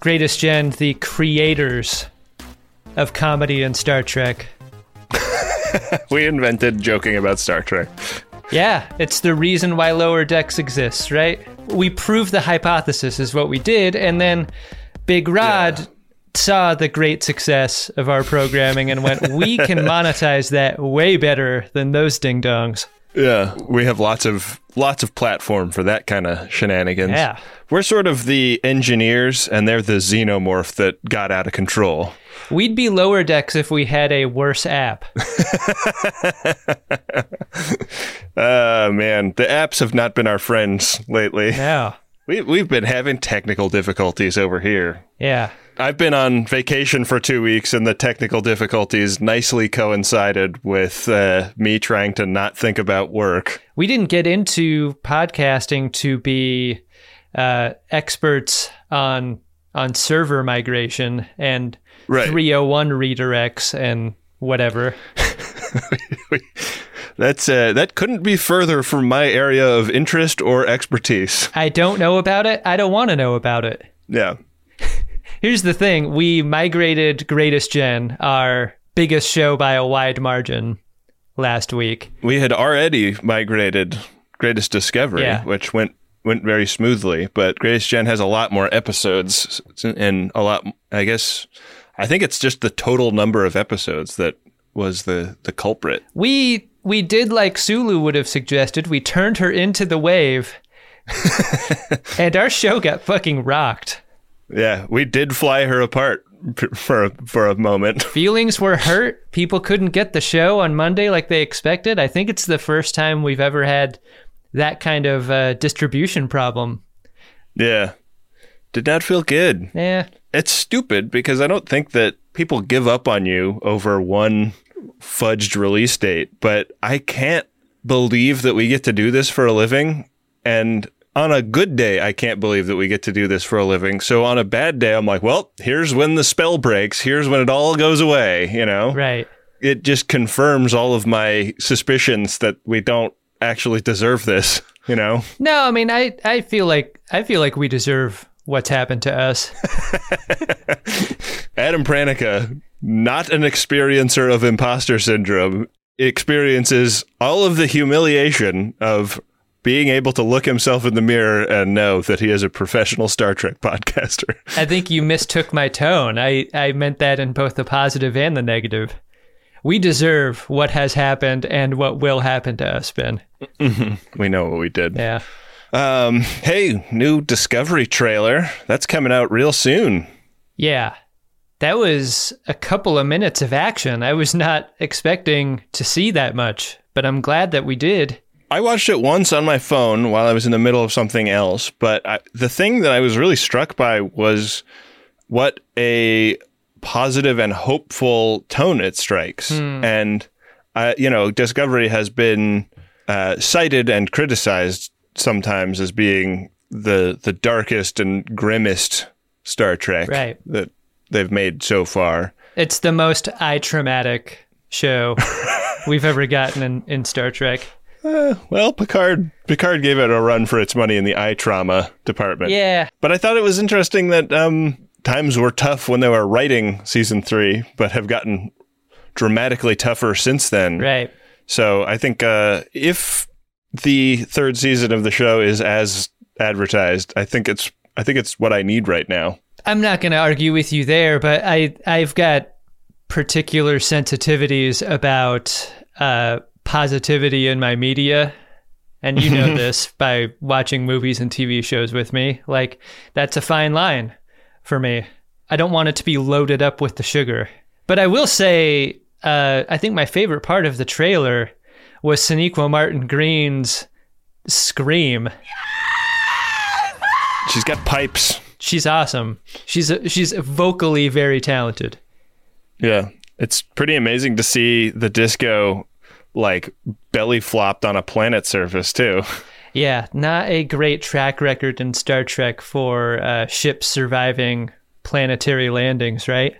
Greatest Gen, the creators of comedy and Star Trek. We invented joking about Star Trek. Yeah, it's the reason why Lower Decks exists, right? We proved the hypothesis is what we did, and then Big Rod Yeah. saw the great success of our programming and went, we can monetize that way better than those ding dongs. Yeah, we have lots of lots of platform for that kind of shenanigans. Yeah. We're sort of the engineers and they're the xenomorph that got out of control. We'd be Lower Decks if we had a worse app. Uh man, the apps have not been our friends lately. Yeah. We we've been having technical difficulties over here. Yeah. I've been on vacation for two weeks, and the technical difficulties nicely coincided with uh, me trying to not think about work. we didn't get into podcasting to be uh, experts on on server migration and Right. 301 redirects and whatever. That's uh, that couldn't be further from my area of interest or expertise. I don't know about it. I don't want to know about it. Yeah, Here's the thing: we migrated Greatest Gen, our biggest show by a wide margin, last week. we had already migrated Greatest Discovery, Yeah. which went went very smoothly. But Greatest Gen has a lot more episodes and a lot. I guess I think it's just the total number of episodes that was the the culprit. We we did like Sulu would have suggested. We turned her into the wave, and our show got fucking rocked. Yeah, we did fly her apart for a, for a moment. feelings were hurt. People couldn't get the show on Monday like they expected. I think it's the first time we've ever had that kind of uh, distribution problem. Yeah, did not feel good. Yeah, It's stupid because I don't think that people give up on you over one fudged release date, but I can't believe that we get to do this for a living. And on a good day, I can't believe that we get to do this for a living. So on a bad day, I'm like, well, here's when the spell breaks. Here's when it all goes away, you know? right. It just confirms all of my suspicions that we don't actually deserve this, you know? No, I mean, I I feel like I feel like we deserve what's happened to us. Adam Pranica, not an experiencer of imposter syndrome, experiences all of the humiliation of being able to look himself in the mirror and know that he is a professional Star Trek podcaster. I think you mistook my tone. I I meant that in both the positive and the negative. We deserve what has happened and what will happen to us, Ben. We know what we did. Yeah. Um, hey, new Discovery trailer. That's coming out real soon. Yeah. That was a couple of minutes of action. I was not expecting to see that much, but I'm glad that we did. I watched it once on my phone while I was in the middle of something else, but I, the thing that I was really struck by was what a positive and hopeful tone it strikes. And, uh, you know, Discovery has been uh, cited and criticized sometimes as being the the darkest and grimmest Star Trek Right. that they've made so far. It's the most eye traumatic show we've ever gotten in, in Star Trek. Well, Picard Picard gave it a run for its money in the eye trauma department. Yeah. But I thought it was interesting that um, times were tough when they were writing season three, but have gotten dramatically tougher since then. Right. So I think uh, if the third season of the show is as advertised, I think it's I think it's what I need right now. I'm not going to argue with you there, but I I've got particular sensitivities about uh, positivity in my media, and you know this by watching movies and TV shows with me. Like that's a fine line for me. I don't want it to be loaded up with the sugar, but I will say uh, I think my favorite part of the trailer was Sonequa Martin Green's scream. She's got pipes. She's awesome. She's she's vocally very talented. Yeah. It's pretty amazing to see the disco like belly flopped on a planet surface too. Yeah, not a great track record in Star Trek for uh, ships surviving planetary landings, right?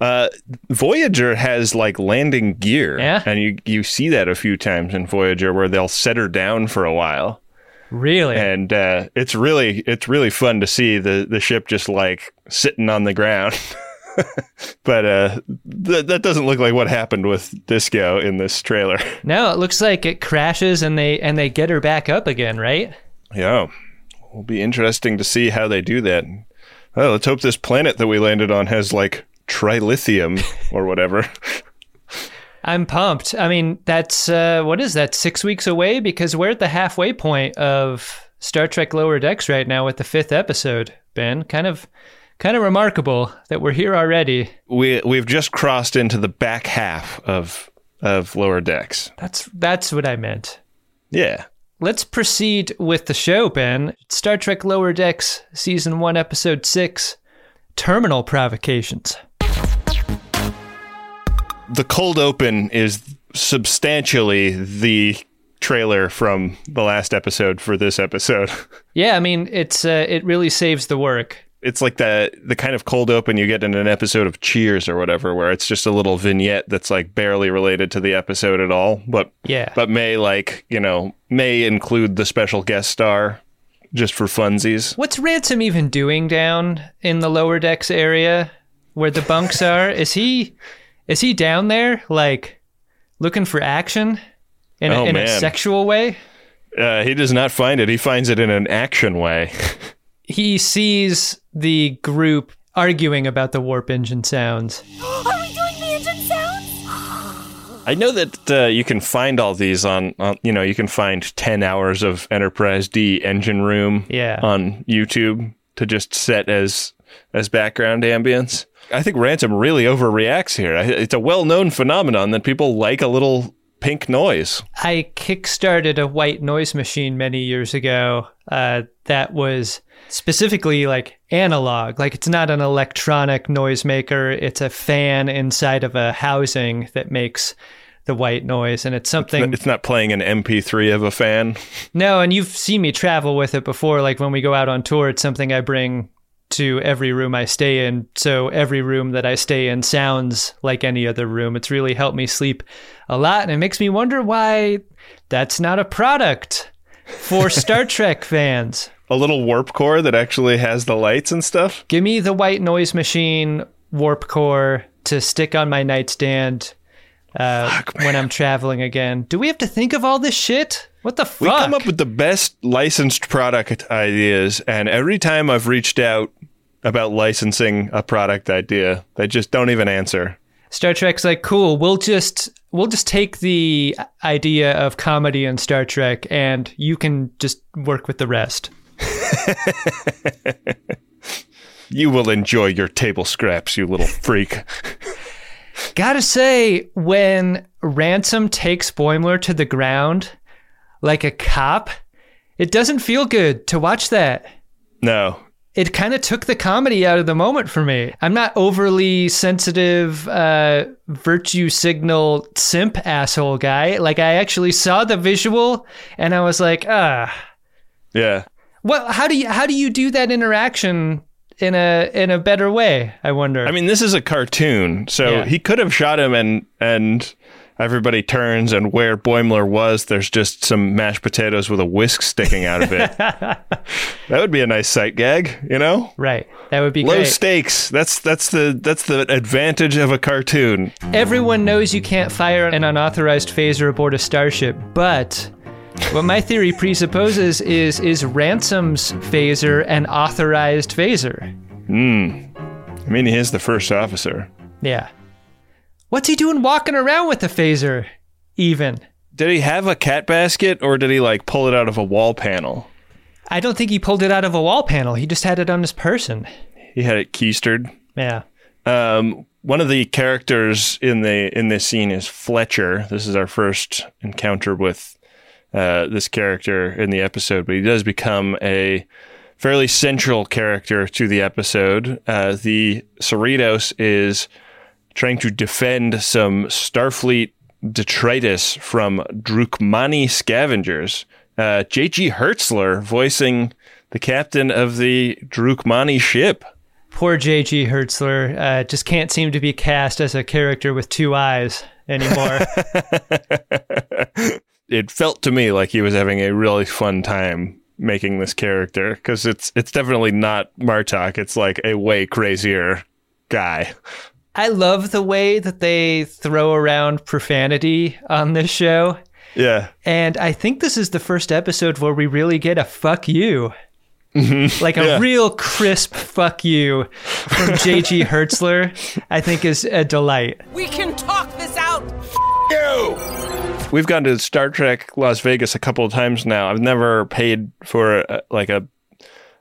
Uh, Voyager has like landing gear, Yeah? and you you see that a few times in Voyager where they'll set her down for a while, Really? and uh, it's really it's really fun to see the the ship just like sitting on the ground. but uh, th- that doesn't look like what happened with Disco in this trailer. no, it looks like it crashes and they and they get her back up again, right? Yeah, will be interesting to see how they do that. Well, let's hope this planet that we landed on has like trilithium or whatever. I'm pumped. I mean, that's uh, what is that? Six weeks away because we're at the halfway point of Star Trek Lower Decks right now with the fifth episode. Ben, kind of, kind of remarkable that we're here already. we we've just crossed into the back half of of lower decks. That's that's what I meant. Yeah. Let's proceed with the show, Ben. Star Trek Lower Decks, Season 1, Episode 6 Terminal Provocations. The cold open is substantially the trailer from the last episode for this episode. Yeah, I mean, it's uh, it really saves the work. It's like the the kind of cold open you get in an episode of Cheers or whatever where it's just a little vignette that's like barely related to the episode at all, but Yeah. but may like, you know, may include the special guest star just for funsies. What's Ransom even doing down in the lower decks area where the bunks are? Is he is he down there like looking for action in, a, Oh, in a sexual way? Uh, he does not find it. He finds it in an action way. He sees the group arguing about the warp engine sounds. Are we doing the engine sounds? I know that uh, you can find all these on, on, you know, you can find 10 hours of Enterprise D engine room Yeah. on YouTube to just set as as background ambience. I think Ransom really overreacts here. It's a well-known phenomenon that people like a little pink noise. I kickstarted a white noise machine many years ago uh, that was specifically like analog. Like it's not an electronic noisemaker, it's a fan inside of a housing that makes the white noise. And it's something. It's not playing an MP3 of a fan. No, and you've seen me travel with it before. Like when we go out on tour, it's something I bring to every room I stay in. So every room that I stay in sounds like any other room. It's really helped me sleep a lot. And it makes me wonder why that's not a product for Star Trek fans. A little warp core that actually has the lights and stuff. Give me the white noise machine warp core to stick on my nightstand uh, when I'm traveling again. Do we have to think of all this shit? What the fuck? We come up with the best licensed product ideas, and every time I've reached out about licensing a product idea, they just don't even answer. Star Trek's like, cool. We'll just we'll just take the idea of comedy in Star Trek, and you can just work with the rest. You will enjoy your table scraps, you little freak. Gotta say, when Ransom takes Boimler to the ground like a cop, it doesn't feel good to watch that. No. It kind of took the comedy out of the moment for me. I'm not overly sensitive, uh, virtue signal simp asshole guy. Like, I actually saw the visual and I was like, ah. Yeah. Well, how do you how do you do that interaction in a in a better way? I wonder. I mean, this is a cartoon, so Yeah. he could have shot him and and everybody turns and where Boimler was, there's just some mashed potatoes with a whisk sticking out of it. that would be a nice sight gag, you know? right, that would be Low great. stakes. That's that's the that's the advantage of a cartoon. Everyone knows you can't fire an unauthorized phaser aboard a starship, but what my theory presupposes is is Ransom's phaser an authorized phaser? Hmm. I mean, he is the first officer. Yeah. What's he doing walking around with a phaser? Even. Did he have a cat basket or did he like pull it out of a wall panel? I don't think he pulled it out of a wall panel. He just had it on his person. He had it keistered. Yeah. Um, one of the characters in the in this scene is Fletcher. This is our first encounter with uh, this character in the episode, but he does become a fairly central character to the episode. Uh, the Cerritos is trying to defend some Starfleet detritus from Drookmani scavengers. Uh, J.G. Hertzler voicing the captain of the Drookmani ship. Poor J.G. Hertzler uh, just can't seem to be cast as a character with two eyes anymore. it felt to me like he was having a really fun time making this character because it's it's definitely not Martok. It's like a way crazier guy. I love the way that they throw around profanity on this show. Yeah, And I think this is the first episode where we really get a fuck you. Like a Yeah. real crisp fuck you from JG Hertzler, I think is a delight. We can talk this out. You. We've gone to Star Trek Las Vegas a couple of times now. I've never paid for uh, like a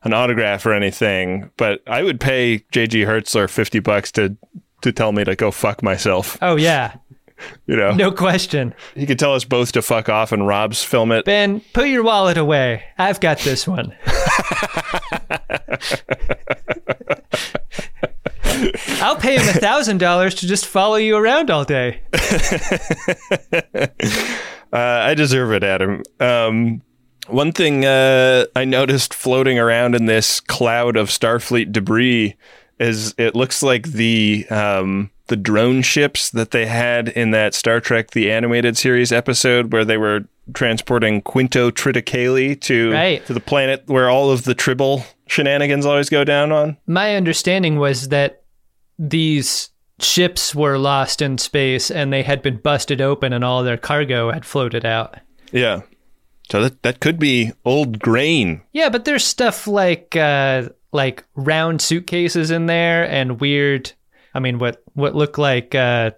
an autograph or anything, but I would pay JG Hertzler fifty bucks to to tell me to go fuck myself. Oh, yeah. You know, No question. he could tell us both to fuck off, and Rob's film it. Ben, put your wallet away. I've got this one. I'll pay him a thousand dollars to just follow you around all day. Uh, I deserve it, Adam. Um, one thing uh, I noticed floating around in this cloud of Starfleet debris is it looks like the um, the drone ships that they had in that Star Trek the animated series episode where they were transporting Quinto Triticale to Right. to the planet where all of the Tribble shenanigans always go down on. My understanding was that these ships were lost in space and they had been busted open and all their cargo had floated out. Yeah. So that that could be old grain. Yeah, but there's stuff like uh, like round suitcases in there and weird. I mean, what what look like uh,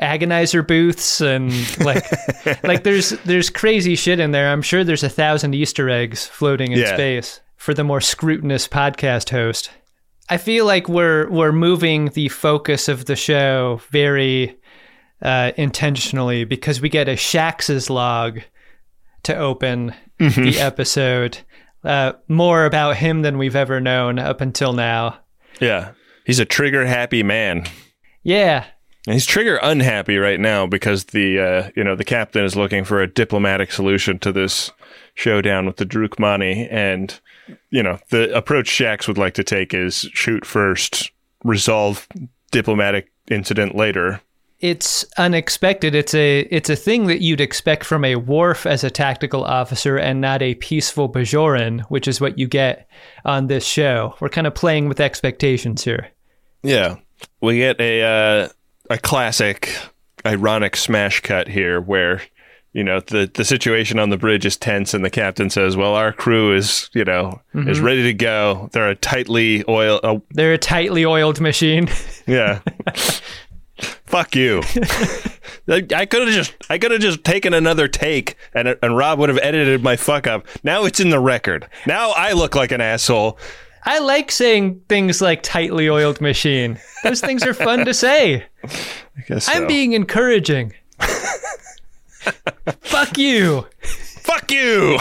agonizer booths and like like there's there's crazy shit in there. I'm sure there's a thousand Easter eggs floating in Yeah. space for the more scrutinous podcast host. I feel like we're we're moving the focus of the show very uh, intentionally because we get a Shax's log to open the episode. Uh, more about him than we've ever known up until now. Yeah. He's a trigger happy man. Yeah, And he's trigger unhappy right now because the uh, you know the captain is looking for a diplomatic solution to this showdown with the Drookmani, and you know the approach Shax would like to take is shoot first, resolve diplomatic incident later. It's unexpected. It's a it's a thing that you'd expect from a Worf as a tactical officer and not a peaceful Bajoran, which is what you get on this show. We're kind of playing with expectations here. Yeah, we get a uh, a classic ironic smash cut here where. You know the the situation on the bridge is tense, and the captain says, "Well, our crew is you know is ready to go. They're a tightly oil, uh, They're a tightly oiled machine. Yeah. Fuck you. I could have just I could have just taken another take and and Rob would have edited my fuck up. Now it's in the record. Now I look like an asshole. I like saying things like tightly oiled machine. Those things are fun to say. I guess I'm being encouraging. Fuck you. Fuck you.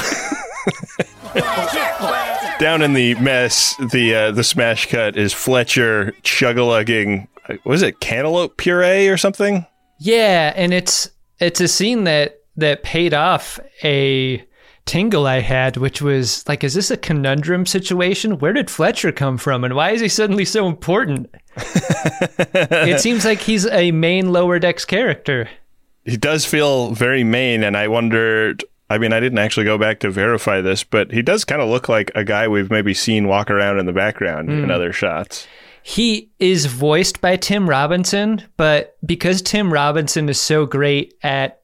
Down in the mess, the uh, the smash cut is Fletcher chug-a-lugging. Was it cantaloupe puree or something? Yeah, and it's it's a scene that that paid off a tingle I had, which was like, is this a conundrum situation? Where did Fletcher come from, and why is he suddenly so important? it seems like he's a main lower decks character. he does feel very main and i wondered i mean i didn't actually go back to verify this but he does kind of look like a guy we've maybe seen walk around in the background in hmm. other shots He is voiced by Tim Robinson, but because Tim Robinson is so great at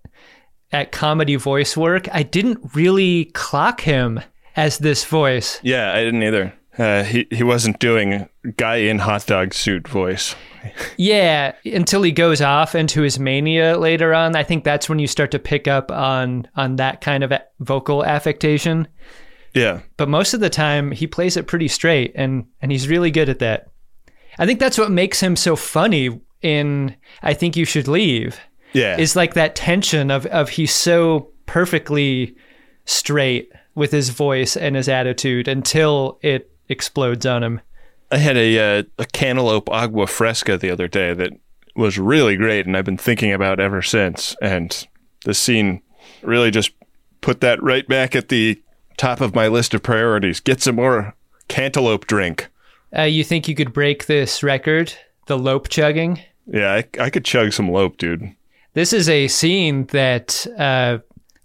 at comedy voice work, I didn't really clock him as this voice. yeah i didn't either uh, he, he wasn't doing guy in hot dog suit voice Yeah, until he goes off into his mania later on. I think that's when you start to pick up on on that kind of a- vocal affectation. yeah But most of the time, he plays it pretty straight, and and he's really good at that. I think that's what makes him so funny. In I think you should leave yeah is like that tension of of he's so perfectly straight with his voice and his attitude until it explodes on him. I had a uh, a cantaloupe agua fresca the other day that was really great, and I've been thinking about ever since. And the scene really just put that right back at the top of my list of priorities. Get some more cantaloupe drink. Uh, you think you could break this record, the lope chugging? Yeah, I, I could chug some lope, dude. This is a scene that uh,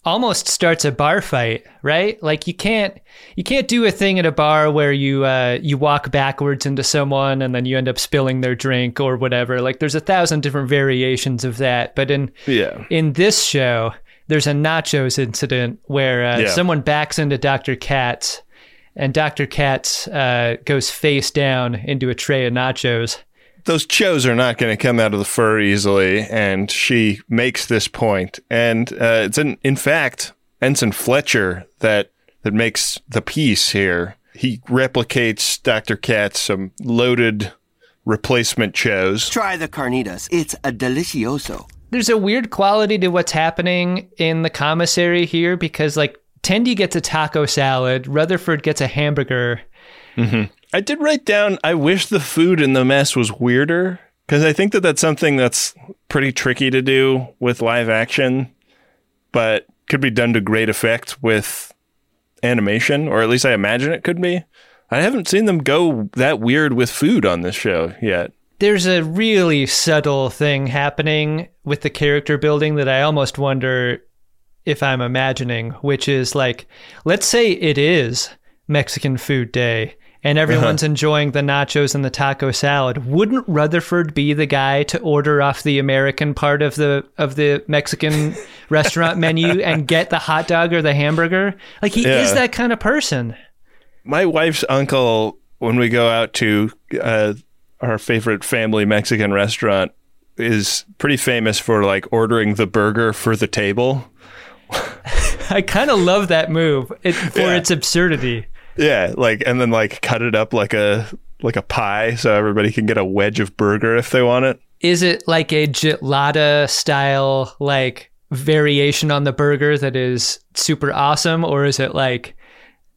almost starts a bar fight, right? Like you can't you can't do a thing at a bar where you uh, you walk backwards into someone and then you end up spilling their drink or whatever. Like there's a thousand different variations of that, but in Yeah. in this show, there's a nachos incident where uh, Yeah. someone backs into Dr. Katz, and Dr. Katz uh, goes face down into a tray of nachos. those chos are not going to come out of the fur easily, and she makes this point. And uh, it's in, in fact Ensign Fletcher that that makes the piece here. He replicates Dr. Katz some loaded replacement chos. Try the carnitas. It's a delicioso. There's a weird quality to what's happening in the commissary here because, like, Tendi gets a taco salad, Rutherford gets a hamburger. Mm-hmm. I did write down. I wish the food in the mess was weirder because I think that that's something that's pretty tricky to do with live action, but could be done to great effect with animation, or at least I imagine it could be. I haven't seen them go that weird with food on this show yet. There's a really subtle thing happening with the character building that I almost wonder if I'm imagining, which is like, let's say it is Mexican Food Day and everyone's enjoying the nachos and the taco salad. Wouldn't Rutherford be the guy to order off the American part of the of the Mexican restaurant menu and get the hot dog or the hamburger? Like he is that kind of person. My wife's uncle, when we go out to uh, our favorite family Mexican restaurant, is pretty famous for like ordering the burger for the table. I kind of love that move it, for Yeah. its absurdity. Yeah, like and then like cut it up like a like a pie so everybody can get a wedge of burger if they want it. is it like a gelada style like variation on the burger that is super awesome or is it like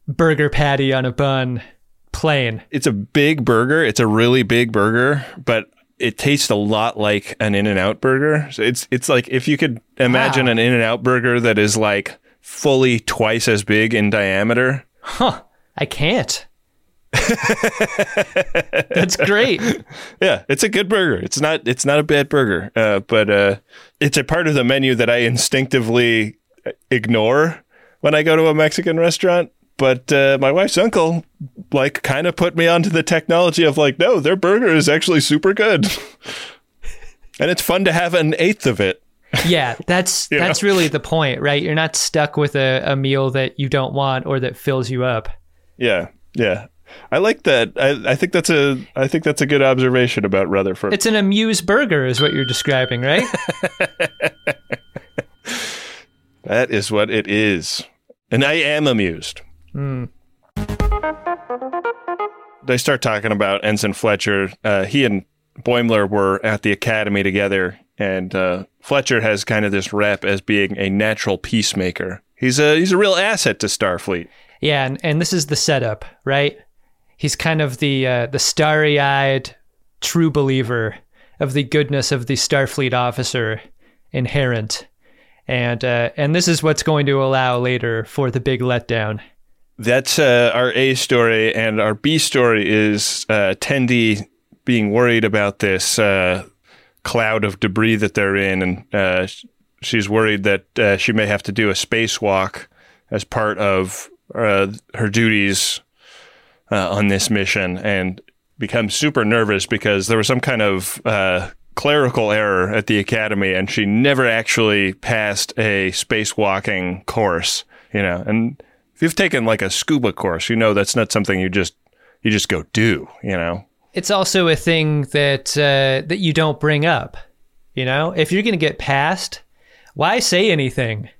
burger patty on a bun plain It's a big burger. It's a really big burger, but it tastes a lot like an In-N-Out burger. So it's it's like if you could imagine Wow. an In-N-Out burger that is like fully twice as big in diameter. huh i can't that's great Yeah, it's a good burger. It's not it's not a bad burger, uh, but uh, it's a part of the menu that I instinctively ignore when I go to a Mexican restaurant. But uh, my wife's uncle like kind of put me onto the technology of like, no, their burger is actually super good, and it's fun to have an eighth of it. yeah that's You know? that's really the point right you're not stuck with a, a meal that you don't want or that fills you up Yeah, yeah. I like that. I, I think that's a I think that's a good observation about Rutherford. it's an amuse burger is what you're describing right That is what it is. And I am amused. Hmm. They start talking about Ensign Fletcher. Uh, he and Boimler were at the academy together, and uh, Fletcher has kind of this rep as being a natural peacemaker. He's a he's a real asset to Starfleet. Yeah, and, and this is the setup, right? He's kind of the uh, the starry-eyed true believer of the goodness of the Starfleet officer inherent, and uh, and this is what's going to allow later for the big letdown. That's uh, our A story, and our B story is uh, Tendi being worried about this uh, cloud of debris that they're in, and uh, she's worried that uh, she may have to do a spacewalk as part of uh, her duties uh, on this mission, and becomes super nervous because there was some kind of clerical error at the academy, and she never actually passed a spacewalking course. You know, and you've taken like a scuba course, you know that's not something you just you just go do. You know. It's also a thing that uh, that you don't bring up. You know, if you're going to get passed, why say anything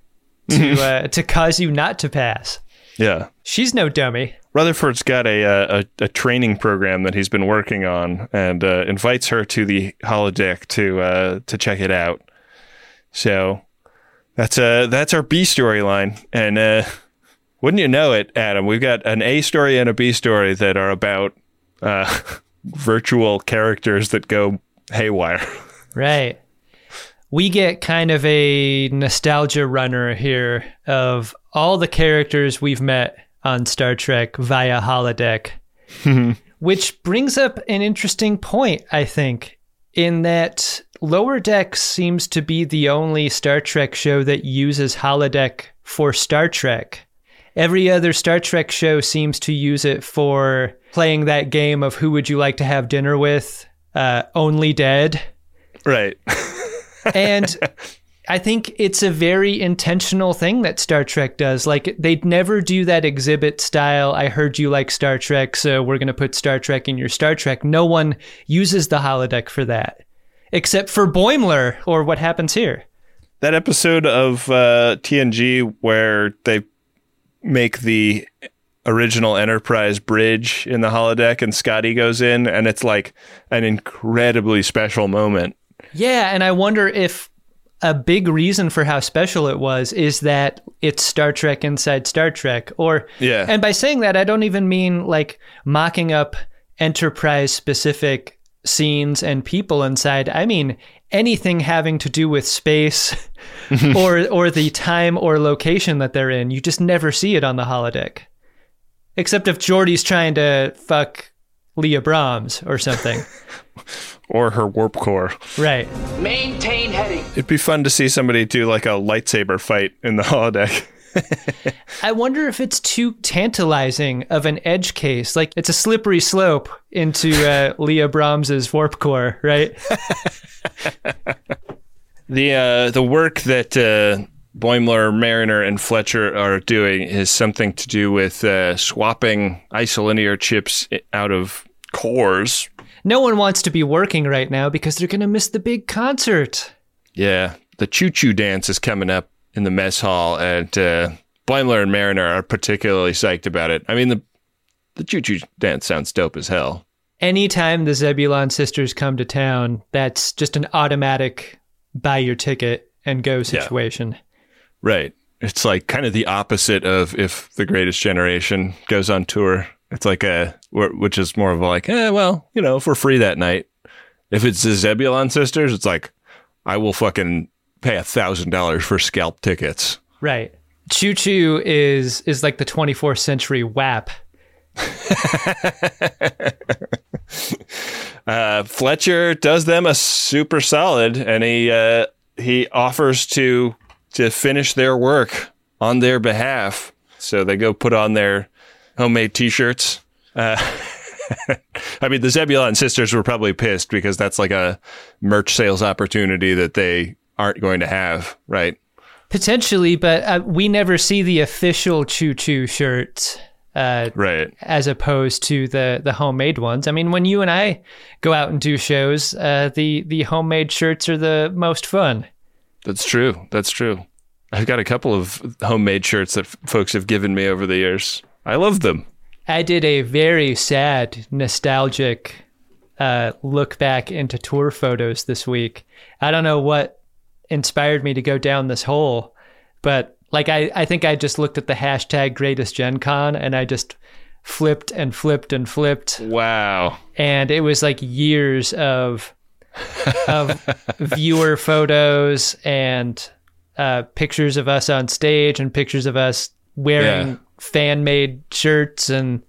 to uh, to cause you not to pass? Yeah. She's no dummy. Rutherford's got a, uh, a a training program that he's been working on, and uh, invites her to the holodeck to uh, to check it out. So that's uh that's our B storyline, and uh, Wouldn't you know it, Adam? We've got an A story and a B story that are about uh, virtual characters that go haywire. Right. We get kind of a nostalgia runner here of all the characters we've met on Star Trek via holodeck, which brings up an interesting point, I think, in that Lower Deck seems to be the only Star Trek show that uses holodeck for Star Trek. Every other Star Trek show seems to use it for playing that game of who would you like to have dinner with? Uh, only dead Right. and I think it's a very intentional thing that Star Trek does. Like they'd never do that exhibit style. I heard you like Star Trek, so we're going to put Star Trek in your Star Trek. No one uses the holodeck for that, except for Boimler or what happens here. that episode of uh, TNG where they make the original Enterprise bridge in the holodeck and Scotty goes in and it's like an incredibly special moment. Yeah, and I wonder if a big reason for how special it was is that it's Star Trek inside Star Trek. Or Yeah. and by saying that, I don't even mean like mocking up Enterprise specific scenes and people inside. I mean anything having to do with space or or the time or location that they're in. You just never see it on the holodeck. Except if Geordi's trying to fuck Leah Brahms or something. Or her warp core. right. Maintain heading. It'd be fun to see somebody do like a lightsaber fight in the holodeck. I wonder if it's too tantalizing of an edge case. Like it's a slippery slope into uh, Leah Brahms's warp core, right? The uh, the work that uh, Boimler, Mariner, and Fletcher are doing is something to do with uh, swapping isolinear chips out of cores. No one wants to be working right now because they're going to miss the big concert. Yeah, the Chu Chu dance is coming up in the mess hall, and uh, Boimler and Mariner are particularly psyched about it. I mean, the the Chu Chu dance sounds dope as hell. Anytime the Zebulon sisters come to town, that's just an automatic buy your ticket and go situation. Right. It's like kind of the opposite of if the Greatest Generation goes on tour. It's like a, which is more of like, eh, well, you know, if we're free that night. If it's the Zebulon sisters, it's like, I will fucking pay a thousand dollars for scalp tickets. Right. Chu Chu is is like the 24th century WAP. Uh, Fletcher does them a super solid, and he uh, he offers to to finish their work on their behalf. So they go put on their homemade T-shirts. Uh, I mean, the Zebulon sisters were probably pissed because that's like a merch sales opportunity that they aren't going to have, right? Potentially, but uh, we never see the official Chu Chu shirts. Uh, Right. as opposed to the the homemade ones. I mean, when you and I go out and do shows, uh, the the homemade shirts are the most fun. That's true. That's true. I've got a couple of homemade shirts that f- folks have given me over the years. I love them. I did a very sad, nostalgic uh, look back into tour photos this week. I don't know what inspired me to go down this hole, but like I, I think I just looked at the hashtag greatest Gen Con and I just flipped and flipped and flipped Wow. and it was like years of of viewer photos and uh, pictures of us on stage and pictures of us wearing Yeah. fan made shirts and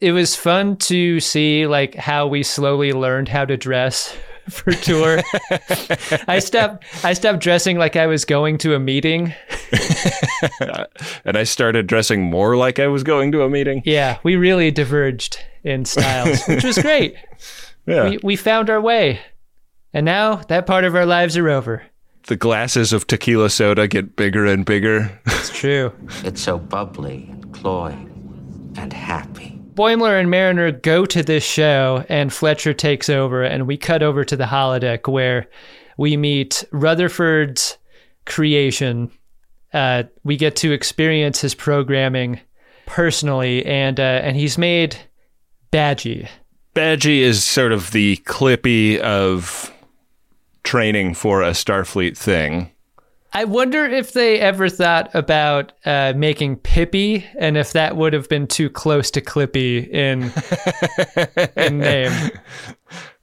it was fun to see like how we slowly learned how to dress for tour. I stopped I stopped dressing like I was going to a meeting. and I started dressing more like I was going to a meeting. Yeah, we really diverged in styles, which was great. Yeah. We we found our way. And now that part of our lives are over. the glasses of tequila soda get bigger and bigger. It's true. It's so bubbly and cloying and happy. Boimler and Mariner go to this show, and Fletcher takes over, and we cut over to the holodeck where we meet Rutherford's creation. Uh, we get to experience his programming personally, and uh, and he's made Badgie. Badgie is sort of the clippy of training for a Starfleet thing. I wonder if they ever thought about uh, making Pippi, and if that would have been too close to Clippy in in name.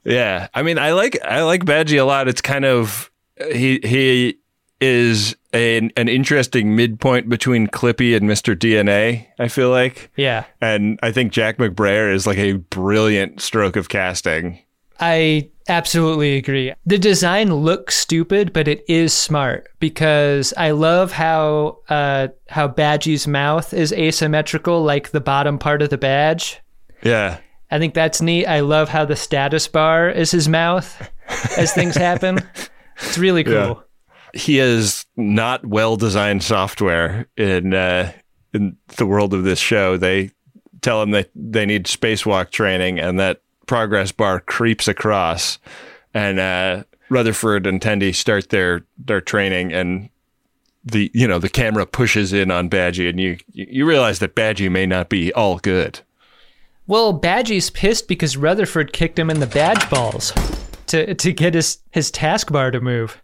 Yeah, I mean, I like I like Badgie a lot. It's kind of he he is an an interesting midpoint between Clippy and Mister DNA. I feel like, Yeah, and I think Jack McBrayer is like a brilliant stroke of casting. I absolutely agree. The design looks stupid, but it is smart because I love how uh, how Badgie's mouth is asymmetrical, like the bottom part of the badge. Yeah, I think that's neat. I love how the status bar is his mouth as things happen. It's really cool. Yeah. he is not well designed software in uh, in the world of this show. They tell him that they need spacewalk training, and that progress bar creeps across, and uh, Rutherford and Tendi start their their training, and the you know the camera pushes in on Badgie, and you you realize that Badgie may not be all good. Well, Badgie's pissed because Rutherford kicked him in the badge balls to to get his his taskbar to move.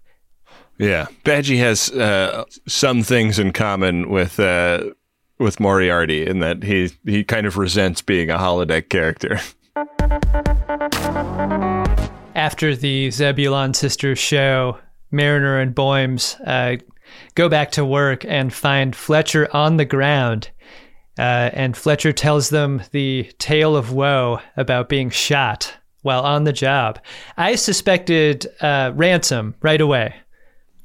Yeah, Badgie has uh, some things in common with uh, with Moriarty in that he he kind of resents being a holodeck character. After the Zebulon sisters show, Mariner and Boymes uh, go back to work and find Fletcher on the ground. Uh, and Fletcher tells them the tale of woe about being shot while on the job. I suspected uh, ransom right away.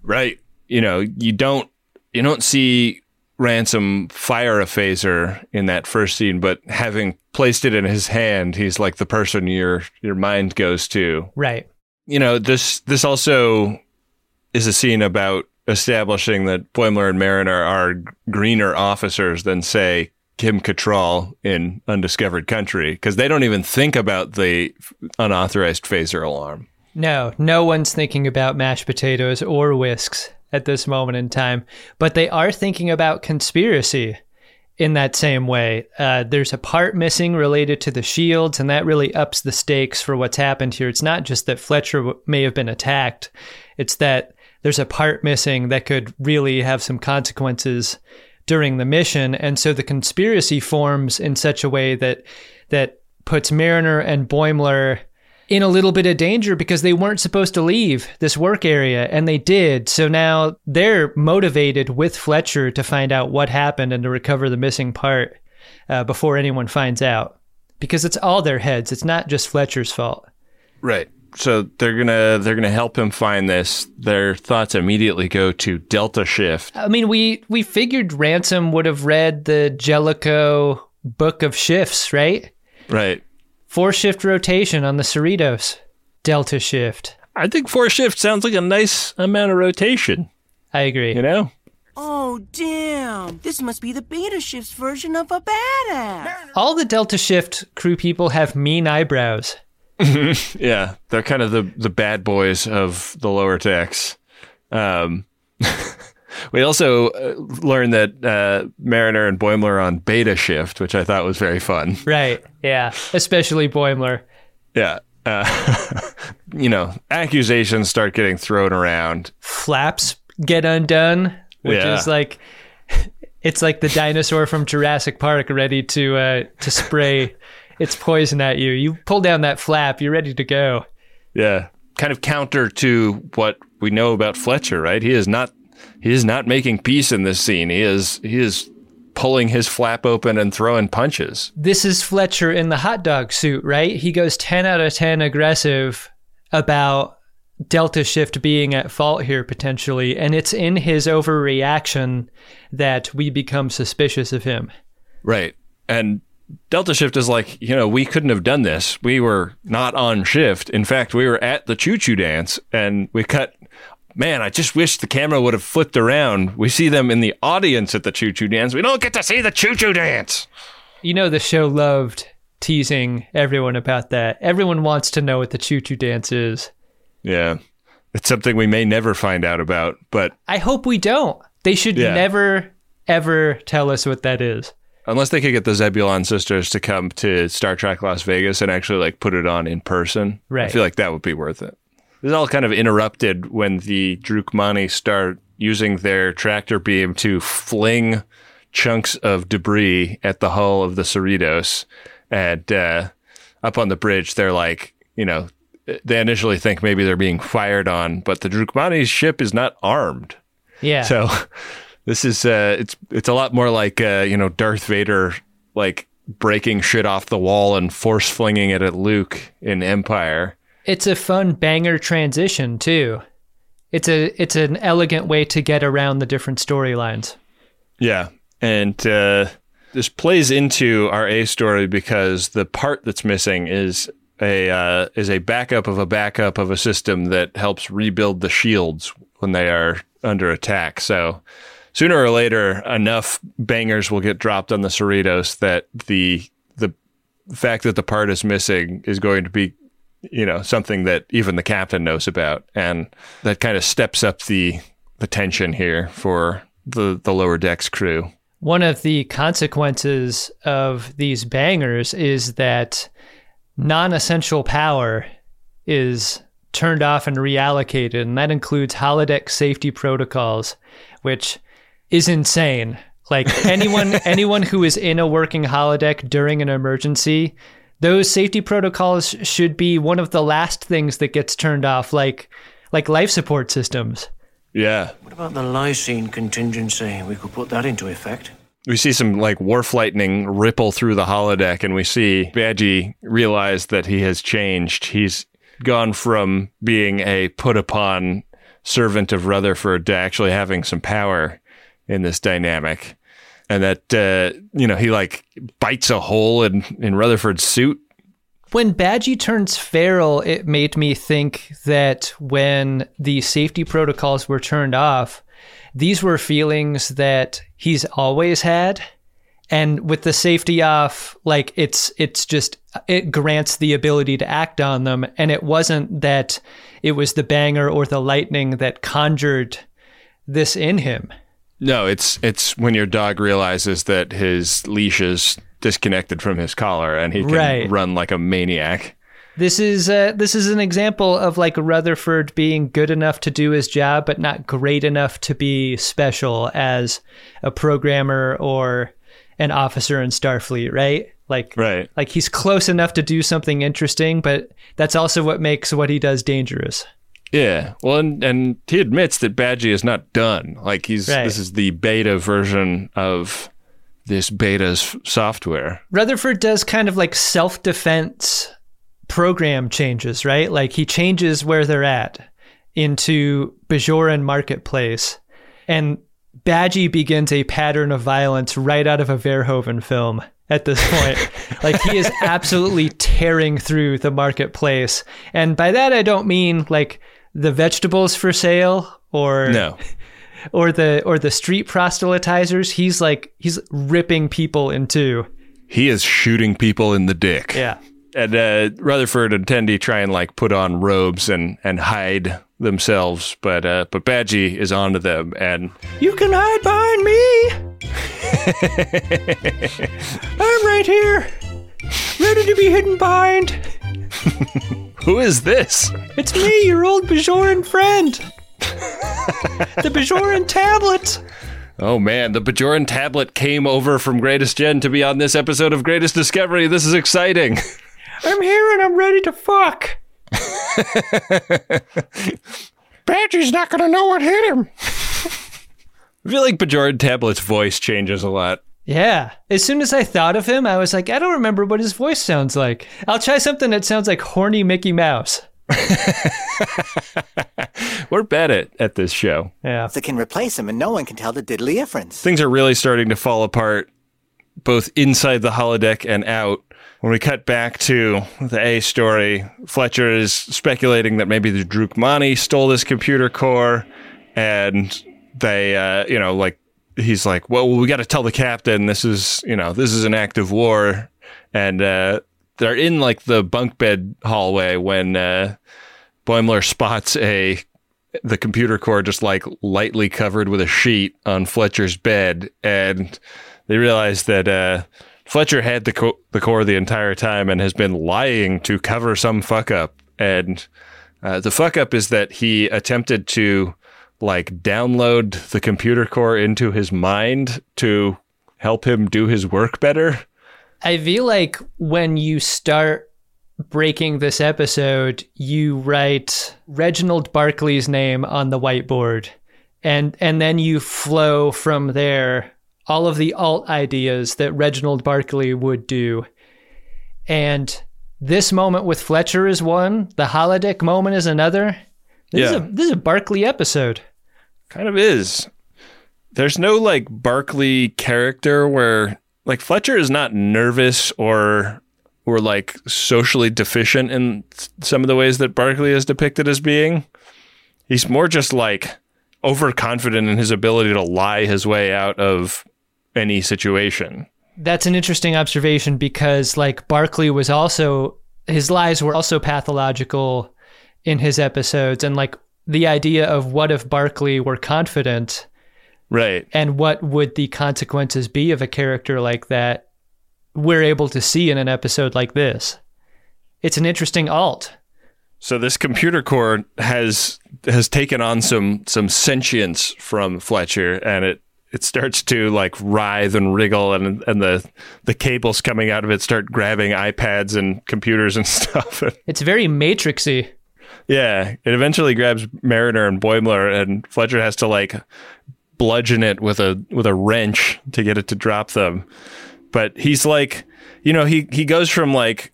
Right. You know, you don't you don't see Ransom fire a phaser in that first scene, but having placed it in his hand, he's like the person your your mind goes to. Right. You know, this this also is a scene about establishing that Boimler and Mariner are greener officers than say Kim Cattrall in Undiscovered Country because they don't even think about the unauthorized phaser alarm. No, no one's thinking about mashed potatoes or whisks at this moment in time, but they are thinking about conspiracy in that same way. Uh, there's a part missing related to the shields, and that really ups the stakes for what's happened here. It's not just that Fletcher may have been attacked, it's that there's a part missing that could really have some consequences during the mission. And so the conspiracy forms in such a way that that puts Mariner and Boimler in a little bit of danger because they weren't supposed to leave this work area and they did. So now they're motivated with Fletcher to find out what happened and to recover the missing part uh, before anyone finds out. Because it's all their heads. It's not just Fletcher's fault. Right. So they're gonna they're gonna help him find this. Their thoughts immediately go to Delta Shift. I mean, we we figured Ransom would have read the Jellico book of shifts, right? Right. Four shift rotation on the Cerritos. Delta shift. I think four shift sounds like a nice amount of rotation. I agree. You know. Oh, damn. This must be the beta shift's version of a badass. All the Delta shift crew people have mean eyebrows. Yeah, they're kind of the the bad boys of the lower decks. Um, we also uh, learned that uh, Mariner and Boimler are on beta shift, which I thought was very fun. Right. Yeah. Especially Boimler. Yeah. Uh, you know, accusations start getting thrown around. Flaps get undone, which Yeah. is like it's like the dinosaur from Jurassic Park ready to uh, to spray its poison at you. You pull down that flap, you're ready to go. Yeah. Kind of counter to what we know about Fletcher, right? He is not he is not making peace in this scene. He is he is pulling his flap open and throwing punches. This is Fletcher in the hot dog suit, right? He goes 10 out of 10 aggressive about Delta Shift being at fault here potentially, and it's in his overreaction that we become suspicious of him. Right. And Delta Shift is like, you know, we couldn't have done this. We were not on shift. In fact, we were at the Chu Chu dance and we cut. Man, I just wish the camera would have flipped around. We see them in the audience at the Chu Chu dance. We don't get to see the Chu Chu dance. You know, the show loved teasing everyone about that. Everyone wants to know what the Chu Chu dance is. Yeah. It's something we may never find out about, but I hope we don't. They should Yeah. never, ever tell us what that is. unless they could get the Zebulon sisters to come to Star Trek Las Vegas and actually like put it on in person, Right. I feel like that would be worth it. This all kind of interrupted when the Drookmani start using their tractor beam to fling chunks of debris at the hull of the Cerritos. And uh, up on the bridge, they're like, you know, they initially think maybe they're being fired on, but the Drookmani's ship is not armed. Yeah. So this is uh, it's it's a lot more like uh, you know Darth Vader like breaking shit off the wall and force flinging it at Luke in Empire. It's a fun banger transition too. It's a it's an elegant way to get around the different storylines. Yeah, and uh, this plays into our A story because the part that's missing is a uh, is a backup of a backup of a system that helps rebuild the shields when they are under attack. So sooner or later, enough bangers will get dropped on the Cerritos that the the fact that the part is missing is going to be you know something that even the captain knows about, and that kind of steps up the the tension here for the the lower decks crew. One of the consequences of these bangers is that non-essential power is turned off and reallocated, and that includes holodeck safety protocols, which is insane. Like anyone anyone who is in a working holodeck during an emergency, those safety protocols should be one of the last things that gets turned off, like like life support systems. Yeah, What about the lysine contingency? We could put that into effect. we see some like wharf lightning ripple through the holodeck, and we see Badgie realize that he has changed. He's gone from being a put upon servant of Rutherford to actually having some power in this dynamic. And that uh, you know he like bites a hole in in Rutherford's suit. When Badgie turns feral, it made me think that when the safety protocols were turned off, these were feelings that he's always had. And with the safety off, like it's it's just it grants the ability to act on them. And it wasn't that it was the banger or the lightning that conjured this in him. No, it's it's when your dog realizes that his leash is disconnected from his collar and he can Right. run like a maniac. This is uh, this is an example of like Rutherford being good enough to do his job, but not great enough to be special as a programmer or an officer in Starfleet, right? Like, Right. like he's close enough to do something interesting, but that's also what makes what he does dangerous. Yeah. Well, and, and he admits that Badgie is not done. Like he's Right. this is the beta version of this beta's software. Rutherford does kind of like self defense program changes, right? Like he changes where they're at into Bajoran Marketplace. And Badgie begins a pattern of violence right out of a Verhoeven film at this point. like he is absolutely tearing through the marketplace. And by that I don't mean like the vegetables for sale or No. or the or the street proselytizers. He's like he's ripping people in two. He is shooting people in the dick. Yeah. And uh, Rutherford and Tendi try and like put on robes and, and hide themselves, but uh, but Badgie is onto them and You can hide behind me. I'm right here, ready to be hidden behind. Who is this? It's me, your old Bajoran friend. the Bajoran tablet. Oh man, the Bajoran tablet came over from Greatest Gen to be on this episode of Greatest Discovery. This is exciting. I'm here and I'm ready to fuck. Badger's not gonna know what hit him. I feel like Bajoran Tablet's voice changes a lot. Yeah. As soon as I thought of him, I was like, I don't remember what his voice sounds like. I'll try something that sounds like horny Mickey Mouse. We're bad at, at this show. Yeah. They can replace him and no one can tell the diddly difference. Things are really starting to fall apart, both inside the holodeck and out. When we cut back to the A story, Fletcher is speculating that maybe the Drookmani stole this computer core, and they, uh, you know, like he's like, well, we got to tell the captain this is, you know, this is an act of war, and uh, they're in like the bunk bed hallway when uh, Boimler spots a the computer core just like lightly covered with a sheet on Fletcher's bed, and they realize that uh, Fletcher had the co- the core the entire time and has been lying to cover some fuck up. And uh, the fuck up is that he attempted to like download the computer core into his mind to help him do his work better. I feel like when you start breaking this episode, you write Reginald Barkley's name on the whiteboard, and and then you flow from there all of the alt ideas that Reginald Barkley would do. And this moment with Fletcher is one, the holodeck moment is another. This, Yeah. is, a, this is a Barkley episode. Kind of is. There's no like Barkley character where like Fletcher is not nervous or or like socially deficient in some of the ways that Barkley is depicted as being. He's more just like overconfident in his ability to lie his way out of any situation. That's an interesting observation because, like, Barkley was also, his lies were also pathological in his episodes. And, like, the idea of what if Barkley were confident Right. and what would the consequences be of a character like that, we're able to see in an episode like this. It's an interesting alt. So this computer core has has taken on some some sentience from Fletcher, and it it starts to like writhe and wriggle, and and the the cables coming out of it start grabbing iPads and computers and stuff. It's very matrixy. Yeah, it eventually grabs Mariner and Boimler, and Fletcher has to like bludgeon it with a with a wrench to get it to drop them. But he's like, you know, he he goes from like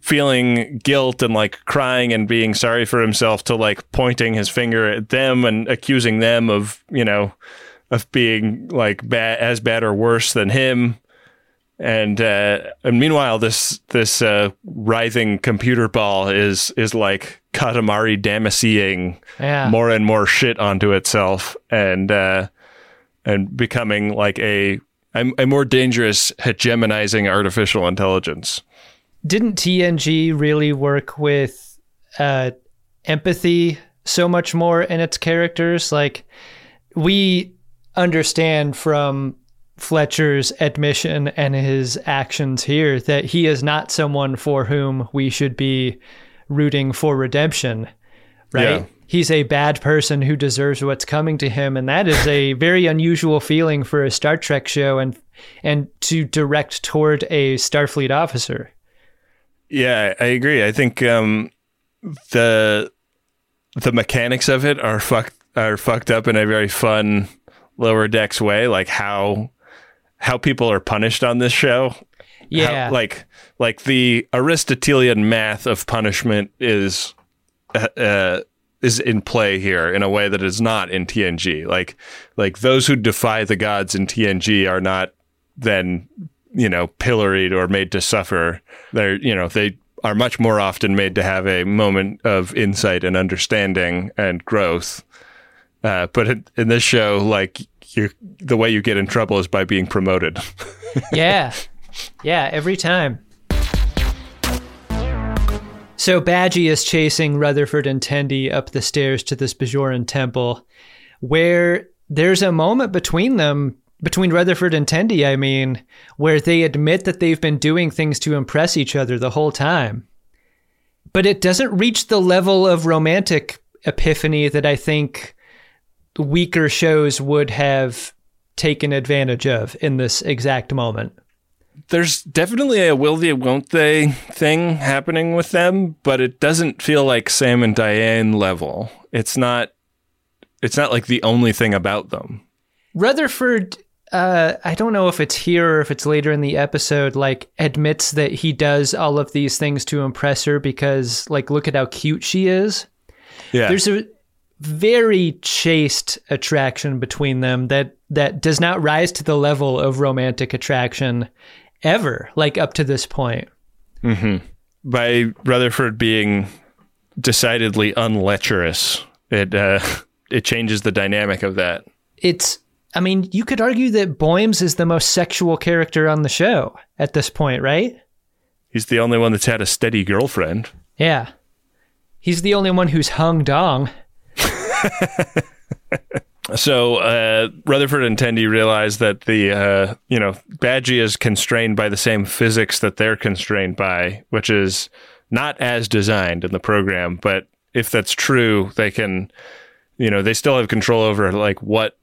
feeling guilt and like crying and being sorry for himself to like pointing his finger at them and accusing them of, you know, of being like bad as bad or worse than him. And uh, and meanwhile, this this uh, writhing computer ball is is like Katamari Damacying Yeah. more and more shit onto itself and uh, and becoming like a a, a more dangerous hegemonizing artificial intelligence. didn't TNG really work with uh, empathy so much more in its characters? Like, we understand from Fletcher's admission and his actions here that he is not someone for whom we should be rooting for redemption, right? Yeah. He's a bad person who deserves what's coming to him, and that is a very unusual feeling for a Star Trek show and and to direct toward a Starfleet officer. Yeah, I agree. I think um, the the mechanics of it are fucked are fucked up in a very fun lower decks way. Like how how people are punished on this show. How- Yeah. like like the Aristotelian math of punishment is uh, uh, is in play here in a way that is not in TNG. Like like those who defy the gods in TNG are not then you know pilloried or made to suffer. They're you know they are much more often made to have a moment of insight and understanding and growth. Uh, but in, in this show, like you, the way you get in trouble is by being promoted. yeah. Yeah, every time. So Badgie is chasing Rutherford and Tendi up the stairs to this Bajoran temple, where there's a moment between them, between Rutherford and Tendi, I mean, where they admit that they've been doing things to impress each other the whole time. But it doesn't reach the level of romantic epiphany that I think weaker shows would have taken advantage of in this exact moment. There's definitely a will they won't they thing happening with them but it doesn't feel like sam and diane level. It's not it's not like the only thing about them. Rutherford, uh, I don't know if it's here or if it's later in the episode, like admits that he does all of these things to impress her because, like, look at how cute she is. yeah. There's a very chaste attraction between them that that does not rise to the level of romantic attraction ever, like up to this point. by rutherford being decidedly unlecherous it uh it changes the dynamic of that It's, I mean, you could argue that Boims is the most sexual character on the show at this point, right? he's the only one that's had a steady girlfriend Yeah. He's the only one who's hung dong. So uh, Rutherford and Tendi realize that the uh, you know Badgie is constrained by the same physics that they're constrained by, which is not as designed in the program. But if that's true, they can you know, they still have control over like what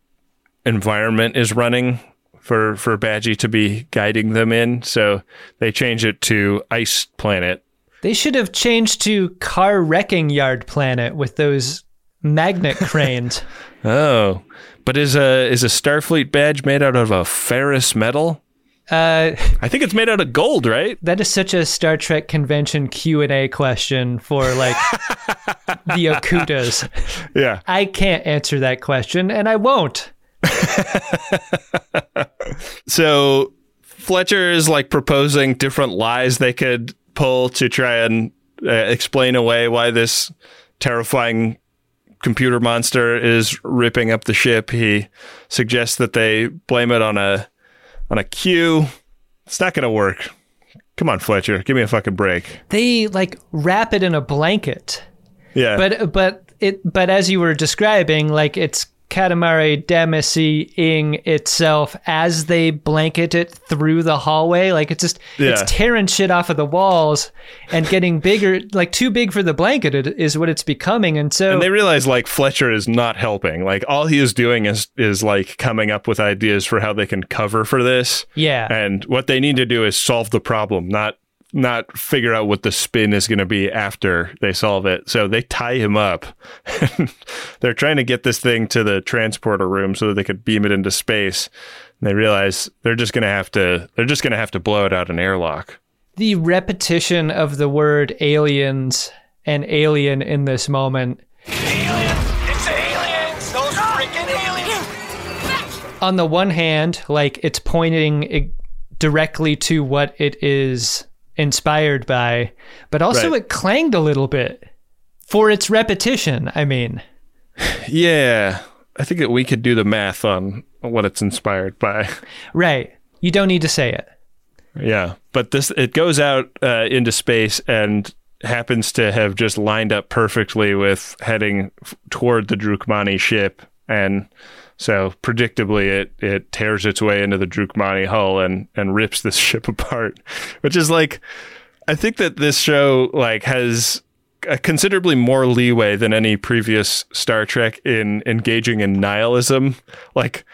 environment is running for for Badgie to be guiding them in. So they change it to Ice Planet. They should have changed to Car Wrecking Yard Planet with those magnet cranes. Oh, but is a is a Starfleet badge made out of a ferrous metal? Uh, I think it's made out of gold, right? that is such a Star Trek convention Q and A question for like the Okudas. Yeah. I can't answer that question, and I won't. So Fletcher is like proposing different lies they could pull to try and uh, explain away why this terrifying computer monster is ripping up the ship. He suggests that they blame it on a on a Q. It's not going to work. Come on, Fletcher, give me a fucking break. They like wrap it in a blanket. Yeah, But but it but as you were describing, like it's Katamari Damacy-ing itself as they blanket it through the hallway. Like it's just Yeah. it's tearing shit off of the walls and getting bigger, like too big for the blanket is what it's becoming. And so and they realize like Fletcher is not helping. Like all he is doing is is like coming up with ideas for how they can cover for this. yeah, And what they need to do is solve the problem, not not figure out what the spin is going to be after they solve it. So they tie him up. They're trying to get this thing to the transporter room so that they could beam it into space. And they realize they're just going to have to they're just going to have to blow it out an airlock. the repetition of the word aliens and alien in this moment Aliens, It's aliens! Those freaking aliens! on the one hand, like it's pointing eh, directly to what it is inspired by, but also Right. it clanged a little bit for its repetition. I mean, Yeah. I think that we could do the math on what it's inspired by. right. You don't need to say it. Yeah, but this it goes out uh, into space and happens to have just lined up perfectly with heading f- toward the Drookmani ship, and so predictably it it tears its way into the Drookmani hull and and rips this ship apart, which is like I think that this show like has a considerably more leeway than any previous Star Trek in engaging in nihilism. Like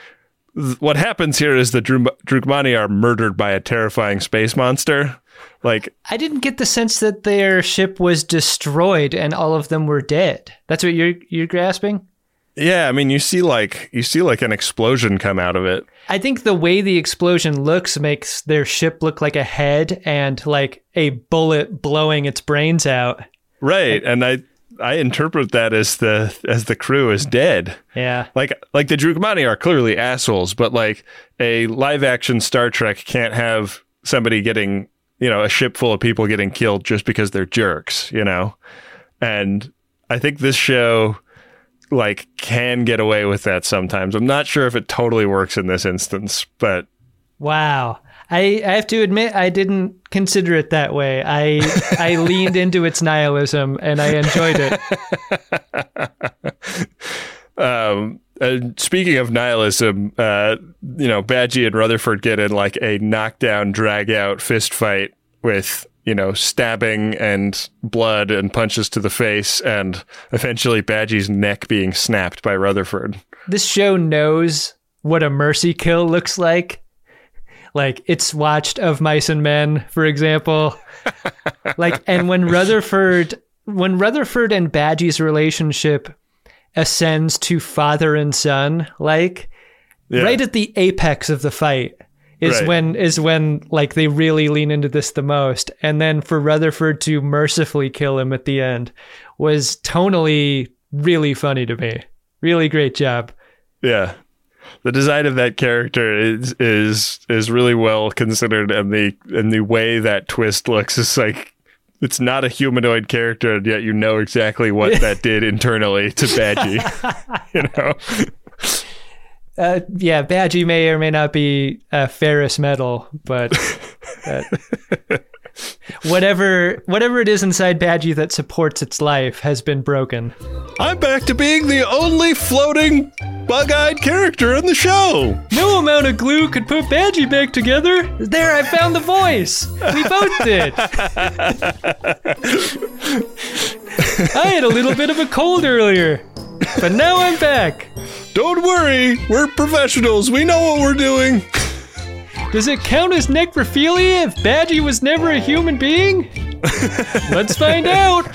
th- what happens here is the Dru- Drookmani are murdered by a terrifying space monster. Like I didn't get the sense that their ship was destroyed and all of them were dead. That's what you're you're grasping? Yeah, I mean you see like you see like an explosion come out of it. I think the way the explosion looks makes their ship look like a head and like a bullet blowing its brains out. Right. And I I interpret that as the as the crew is dead. Yeah. Like like the Drookmani are clearly assholes, but like a live action Star Trek can't have somebody getting, you know, a ship full of people getting killed just because they're jerks, you know? And I think this show like can get away with that sometimes. I'm not sure if it totally works in this instance, but Wow. I, I have to admit I didn't consider it that way. I I leaned into its nihilism and I enjoyed it. Um, speaking of nihilism, uh, you know, Badgie and Rutherford get in like a knockdown, drag out fist fight with, you know, stabbing and blood and punches to the face, and eventually Badgie's neck being snapped by Rutherford. This show knows what a mercy kill looks like. Like it's watched of mice and men, for example. like and when Rutherford when Rutherford and Badgie's relationship ascends to father and son, like Yeah. right at the apex of the fight is Right. when is when like they really lean into this the most and then for rutherford to mercifully kill him at the end was tonally really funny to me really great job Yeah. The design of that character is is is really well considered and the and the way that twist looks is like it's not a humanoid character and yet you know exactly what that did internally to Badgie. you know? Uh, yeah badgie may or may not be uh, ferrous metal but uh, whatever whatever it is inside badgie that supports its life has been broken I'm back to being the only floating bug-eyed character in the show. No amount of glue could put Badgie back together. There, I found the voice. We both did. I had a little bit of a cold earlier. but now I'm back. Don't worry, we're professionals. We know what we're doing. Does it count as necrophilia if Badgie was never a human being? Let's find out.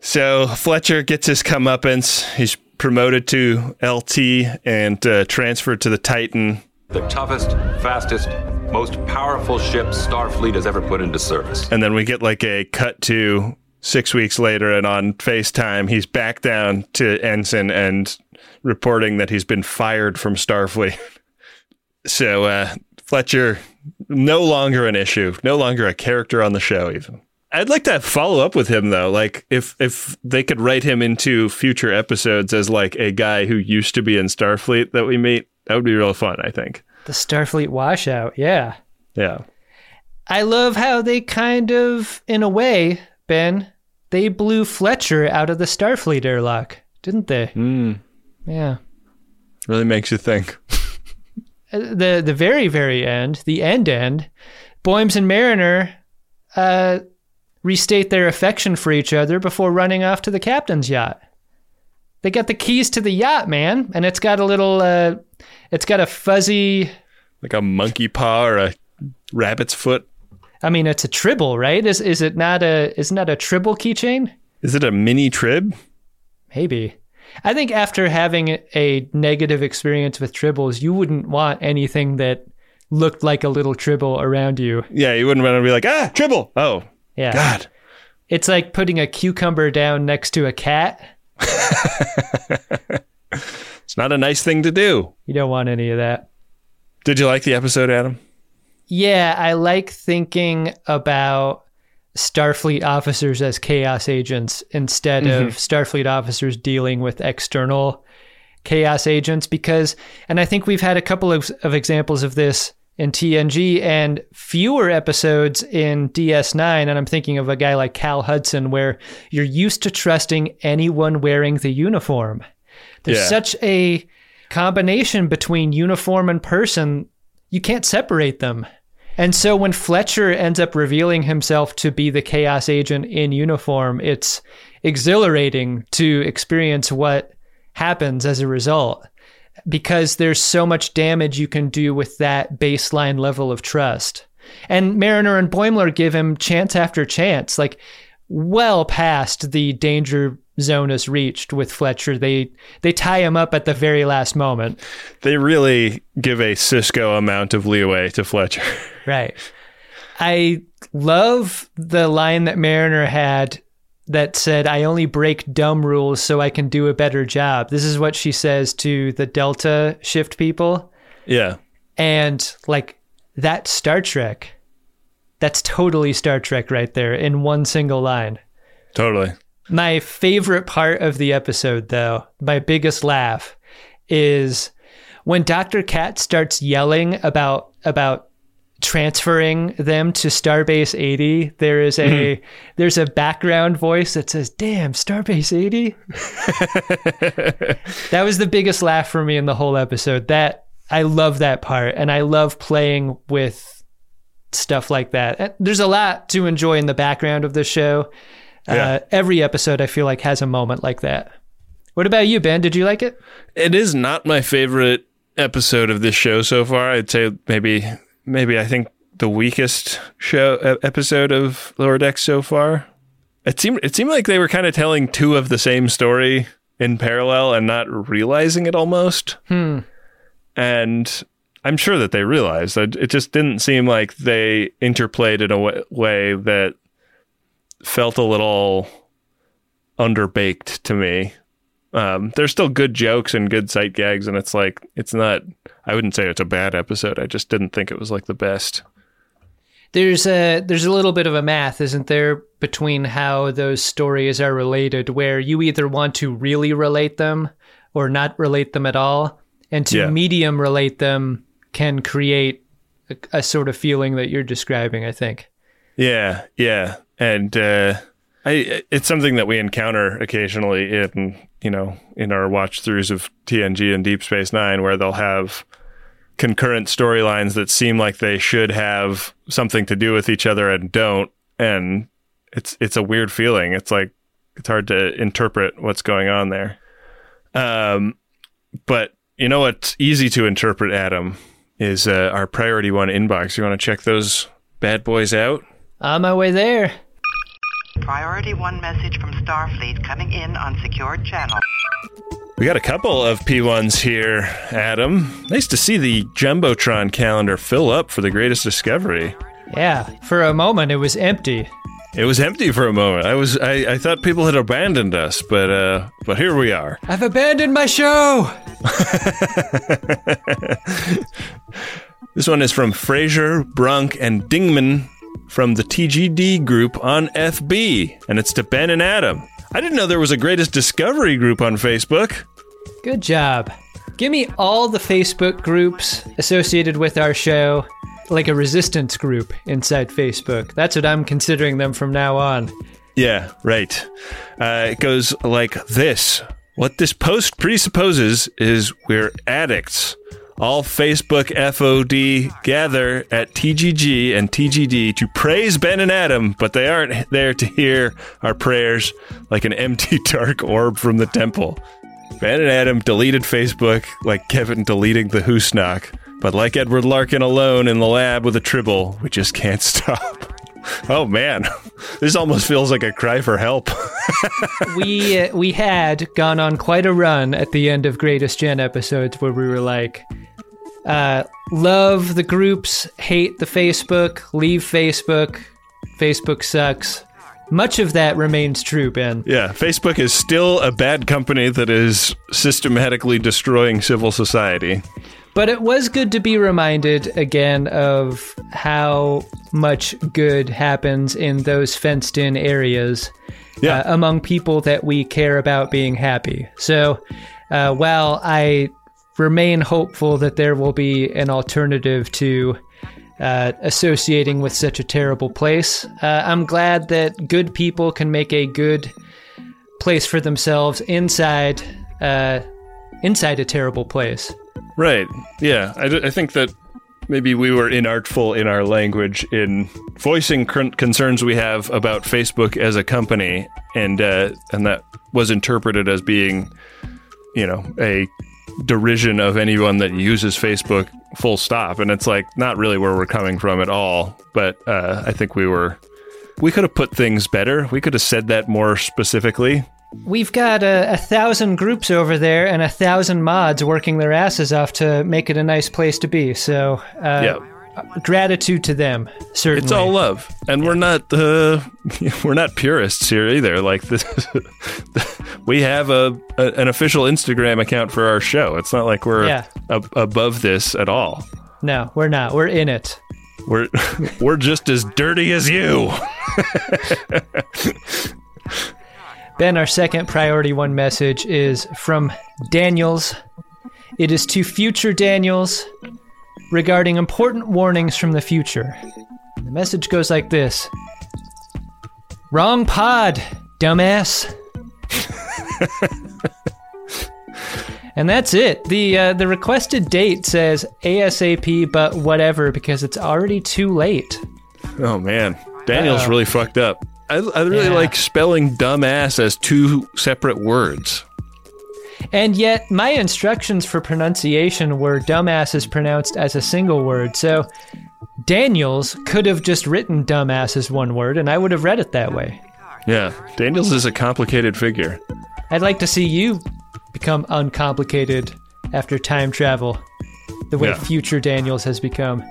So Fletcher gets his comeuppance. He's promoted to LT and uh, transferred to the Titan. The toughest, fastest, most powerful ship Starfleet has ever put into service. And then we get like a cut to six weeks later, and on FaceTime, he's back down to ensign and reporting that he's been fired from Starfleet. so uh, Fletcher, no longer an issue, no longer a character on the show, even. I'd like to follow up with him though. Like if if they could write him into future episodes as like a guy who used to be in Starfleet that we meet, that would be real fun, I think. The Starfleet washout, yeah. Yeah. I love how they kind of, in a way, Ben, they blew Fletcher out of the Starfleet airlock, didn't they? Mm, Yeah. really makes you think. Uh, The the very very end, the end end, Boims and Mariner uh, restate their affection for each other before running off to the captain's yacht. They got the keys to the yacht, man, and it's got a little, uh, it's got a fuzzy. Like a monkey paw or a rabbit's foot. I mean, it's a tribble, right? Is is it not a is not a tribble keychain? Is it a mini trib? Maybe. I think after having a negative experience with tribbles, you wouldn't want anything that looked like a little tribble around you. Yeah, you wouldn't want to be like, ah, tribble. Oh, Yeah. God. It's like putting a cucumber down next to a cat. It's not a nice thing to do. You don't want any of that. Did you like the episode, Adam? Yeah, I like thinking about Starfleet officers as chaos agents instead of mm-hmm. Starfleet officers dealing with external chaos agents because, and I think we've had a couple of, of examples of this in TNG and fewer episodes in DS9. And I'm thinking of a guy like Cal Hudson where you're used to trusting anyone wearing the uniform. There's Yeah. such a combination between uniform and person, you can't separate them. And so when Fletcher ends up revealing himself to be the chaos agent in uniform, it's exhilarating to experience what happens as a result because there's so much damage you can do with that baseline level of trust. And Mariner and Boimler give him chance after chance, like well past the danger zone is reached with Fletcher. They they tie him up at the very last moment. They really give a Sisko amount of leeway to Fletcher. Right. I love the line that Mariner had that said, I only break dumb rules so I can do a better job. This is what she says to the Delta shift people. yeah. And like that Star Trek, that's totally Star Trek right there in one single line. Totally. My favorite part of the episode, though, my biggest laugh, is when Dr. Cat starts yelling about about transferring them to Starbase 80. There is a mm-hmm. there's a background voice that says, "Damn, Starbase 80." that was the biggest laugh for me in the whole episode. That I love that part, and I love playing with stuff like that. There's a lot to enjoy in the background of the show. Yeah. Uh, every episode I feel like has a moment like that. What about you, Ben? Did you like it? It is not my favorite episode of this show so far. I'd say maybe, maybe I think the weakest show episode of Lower Decks so far. It seemed it seemed like they were kind of telling two of the same story in parallel and not realizing it almost. Hmm. And I'm sure that they realized. It it just didn't seem like they interplayed in a wa- way that felt a little underbaked to me. Um, there's still good jokes and good sight gags, and it's like it's not. I wouldn't say it's a bad episode. I just didn't think it was like the best. There's a there's a little bit of a math, isn't there, between how those stories are related, where you either want to really relate them or not relate them at all, and to Yeah. medium relate them can create a, a sort of feeling that you're describing. I think. Yeah, yeah, and uh, I it's something that we encounter occasionally in you know in our watch throughs of TNG and Deep Space Nine, where they'll have concurrent storylines that seem like they should have something to do with each other and don't, and it's it's a weird feeling. It's like it's hard to interpret what's going on there. Um, but you know what's easy to interpret, Adam, is uh, our priority one inbox. You want to check those bad boys out? On my way there. Priority one message from Starfleet coming in on secured channel. We got a couple of P1s here, Adam. Nice to see the Jumbotron calendar fill up for the greatest discovery. Yeah, for a moment it was empty. It was empty for a moment. I was I, I thought people had abandoned us, but uh but here we are. I've abandoned my show. This one is from Fraser, Brunk, and Dingman from the TGD group on FB, and it's to Ben and Adam. I didn't know there was a greatest discovery group on Facebook. Good job. Give me all the Facebook groups associated with our show, like a resistance group inside Facebook. That's what I'm considering them from now on. Yeah, right. Uh, it goes like this. What this post presupposes is we're addicts. All Facebook FOD gather at TGG and TGD to praise Ben and Adam, but they aren't there to hear our prayers like an empty dark orb from the temple. Ben and Adam deleted Facebook like Kevin deleting the Husnock, but like Edward Larkin alone in the lab with a tribble, we just can't stop. Oh man, this almost feels like a cry for help. we uh, we had gone on quite a run at the end of Greatest Gen episodes where we were like, uh, love the groups, hate the Facebook, leave Facebook, Facebook sucks. Much of that remains true, Ben. Yeah, Facebook is still a bad company that is systematically destroying civil society. But it was good to be reminded again of how much good happens in those fenced in areas yeah. uh, among people that we care about being happy. So uh, while I remain hopeful that there will be an alternative to uh, associating with such a terrible place, uh, I'm glad that good people can make a good place for themselves inside uh, inside a terrible place. Right. Yeah. I, d- I think that maybe we were inartful in our language in voicing con- concerns we have about Facebook as a company, and uh, and that was interpreted as being, you know, a derision of anyone that uses Facebook. Full stop. And it's like not really where we're coming from at all. But uh, I think we were. We could have put things better. We could have said that more specifically. We've got a, a, thousand groups over there and a thousand mods working their asses off to make it a nice place to be. So, uh, yeah. Gratitude to them. Certainly, it's all love, and we're not uh, we're not purists here either. Like this, we have a, a, an official Instagram account for our show. It's not like we're yeah. ab- above this at all. No, we're not. We're in it. We're we're just as dirty as you. Ben, our second priority one message is from Daniels. It is to future Daniels regarding important warnings from the future. The message goes like this Wrong pod, dumbass. and that's it. The uh, the requested date says ASAP, but whatever because it's already too late. Oh man, Daniel's Uh-oh. really fucked up. I, I really Yeah. like spelling dumbass as two separate words. And yet, my instructions for pronunciation were dumbass is pronounced as a single word. So, Daniels could have just written dumbass as one word, and I would have read it that way. Yeah, Daniels is a complicated figure. I'd like to see you become uncomplicated after time travel, the way Yeah. future Daniels has become.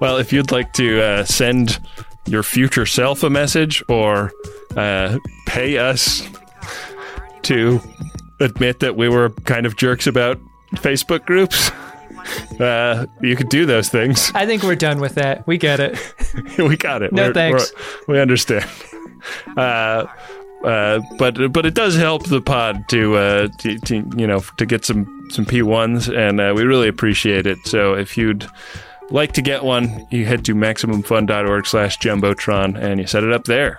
Well, if you'd like to uh, send your future self a message or uh, pay us to admit that we were kind of jerks about Facebook groups, uh, you could do those things. I think we're done with that. We get it. we got it. No We're- thanks. we're- we understand. Uh, uh, but but it does help the pod to, uh, to, to you know to get some some P ones, and uh, we really appreciate it. So if you'd like to get one, you head to maximumfun.org/slash jumbotron and you set it up there.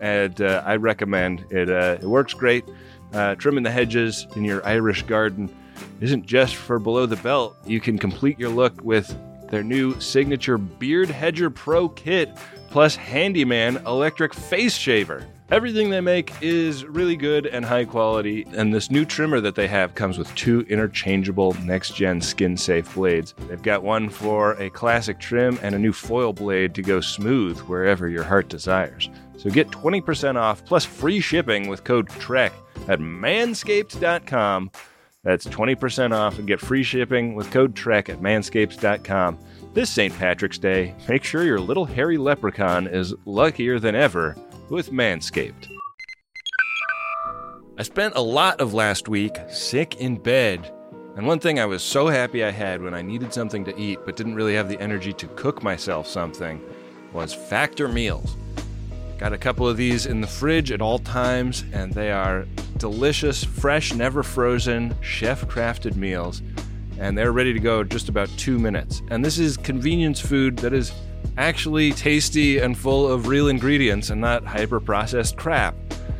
And uh, I recommend it. Uh, it works great. Uh, trimming the hedges in your Irish garden isn't just for below the belt. You can complete your look with their new signature Beard Hedger Pro kit plus Handyman electric face shaver. Everything they make is really good and high quality, and this new trimmer that they have comes with two interchangeable next gen skin safe blades. They've got one for a classic trim and a new foil blade to go smooth wherever your heart desires. So get 20% off plus free shipping with code TREK at manscaped.com. That's 20% off and get free shipping with code TREK at manscaped.com. This St. Patrick's Day, make sure your little hairy leprechaun is luckier than ever with Manscaped. I spent a lot of last week sick in bed. And one thing I was so happy I had when I needed something to eat but didn't really have the energy to cook myself something was Factor Meals. Got a couple of these in the fridge at all times, and they are delicious, fresh, never frozen, chef crafted meals. And they're ready to go just about two minutes. And this is convenience food that is actually tasty and full of real ingredients and not hyper processed crap.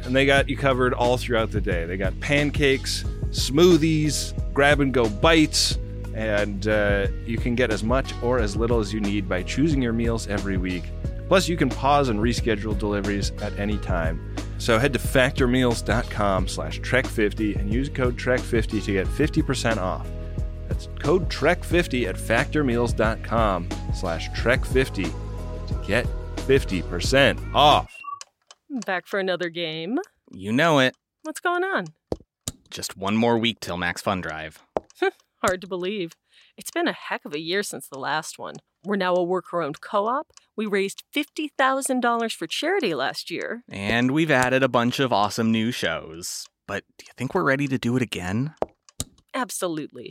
And they got you covered all throughout the day. They got pancakes, smoothies, grab and go bites, and uh, you can get as much or as little as you need by choosing your meals every week. Plus, you can pause and reschedule deliveries at any time. So head to factormeals.com slash trek50 and use code trek50 to get 50% off. That's code TREK50 at factormeals.com slash TREK50 to get 50% off. Back for another game. You know it. What's going on? Just one more week till Max Fun Drive. Hard to believe. It's been a heck of a year since the last one. We're now a worker owned co op. We raised $50,000 for charity last year. And we've added a bunch of awesome new shows. But do you think we're ready to do it again? Absolutely.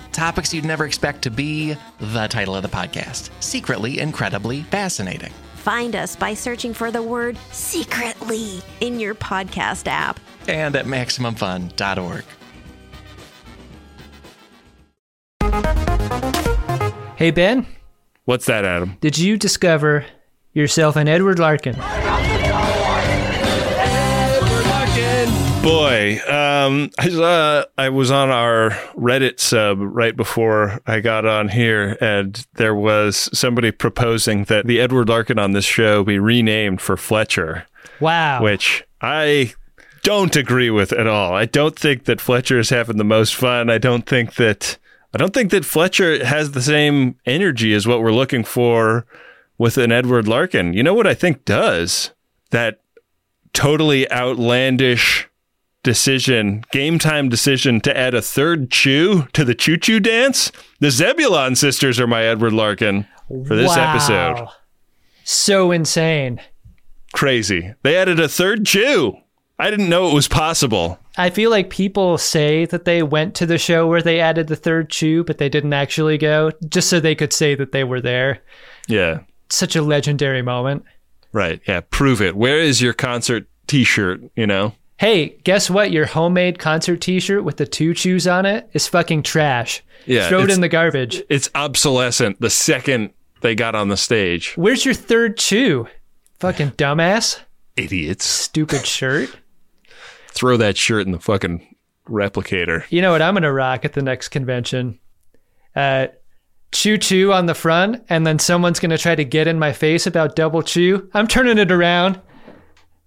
Topics you'd never expect to be the title of the podcast Secretly Incredibly Fascinating. Find us by searching for the word secretly in your podcast app and at MaximumFun.org. Hey, Ben. What's that, Adam? Did you discover yourself an Edward Larkin? Boy, um, I saw I was on our Reddit sub right before I got on here, and there was somebody proposing that the Edward Larkin on this show be renamed for Fletcher. Wow. Which I don't agree with at all. I don't think that Fletcher is having the most fun. I don't think that I don't think that Fletcher has the same energy as what we're looking for with an Edward Larkin. You know what I think does? That totally outlandish decision, game time decision to add a third Chu to the Chu Chu dance. The Zebulon sisters are my Edward Larkin for this wow. episode. So insane. Crazy. They added a third Chu. I didn't know it was possible. I feel like people say that they went to the show where they added the third Chu, but they didn't actually go, just so they could say that they were there. Yeah. Such a legendary moment. Right. Yeah. Prove it. Where is your concert t shirt? You know? Hey, guess what? Your homemade concert T-shirt with the two Chus on it is fucking trash. Yeah, throw it in the garbage. It's obsolescent the second they got on the stage. Where's your third Chu? Fucking dumbass. Idiots. Stupid shirt. Throw that shirt in the fucking replicator. You know what I'm gonna rock at the next convention? Uh, Chu Chu on the front, and then someone's gonna try to get in my face about double Chu. I'm turning it around.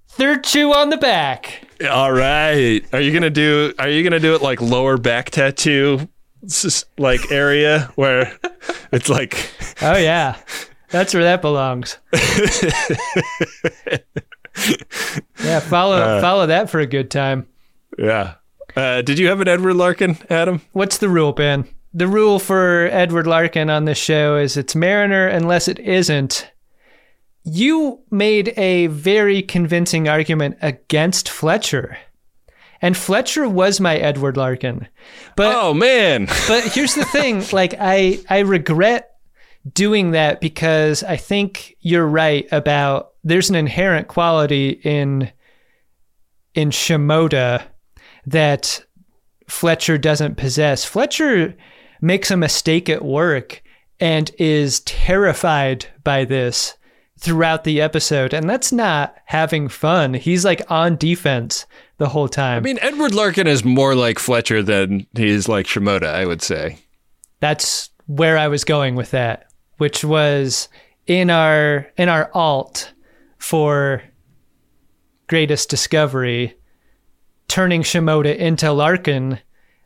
Third Chu on the back. All right. Are you gonna do? Are you gonna do it like lower back tattoo, like area where it's like? Oh yeah, that's where that belongs. yeah, follow Uh, follow that for a good time. Yeah. Uh, did you have an Edward Larkin, Adam? What's the rule, Ben? The rule for Edward Larkin on this show is it's Mariner unless it isn't. You made a very convincing argument against Fletcher. And Fletcher was my Edward Larkin. But Oh man. but here's the thing, like I I regret doing that because I think you're right about there's an inherent quality in in Shimoda that Fletcher doesn't possess. Fletcher makes a mistake at work and is terrified by this throughout the episode and that's not having fun. He's like on defense the whole time. I mean, Edward Larkin is more like Fletcher than he is like Shimoda, I would say. that's where I was going with that, which was in our in our alt for greatest discovery, turning Shimoda into Larkin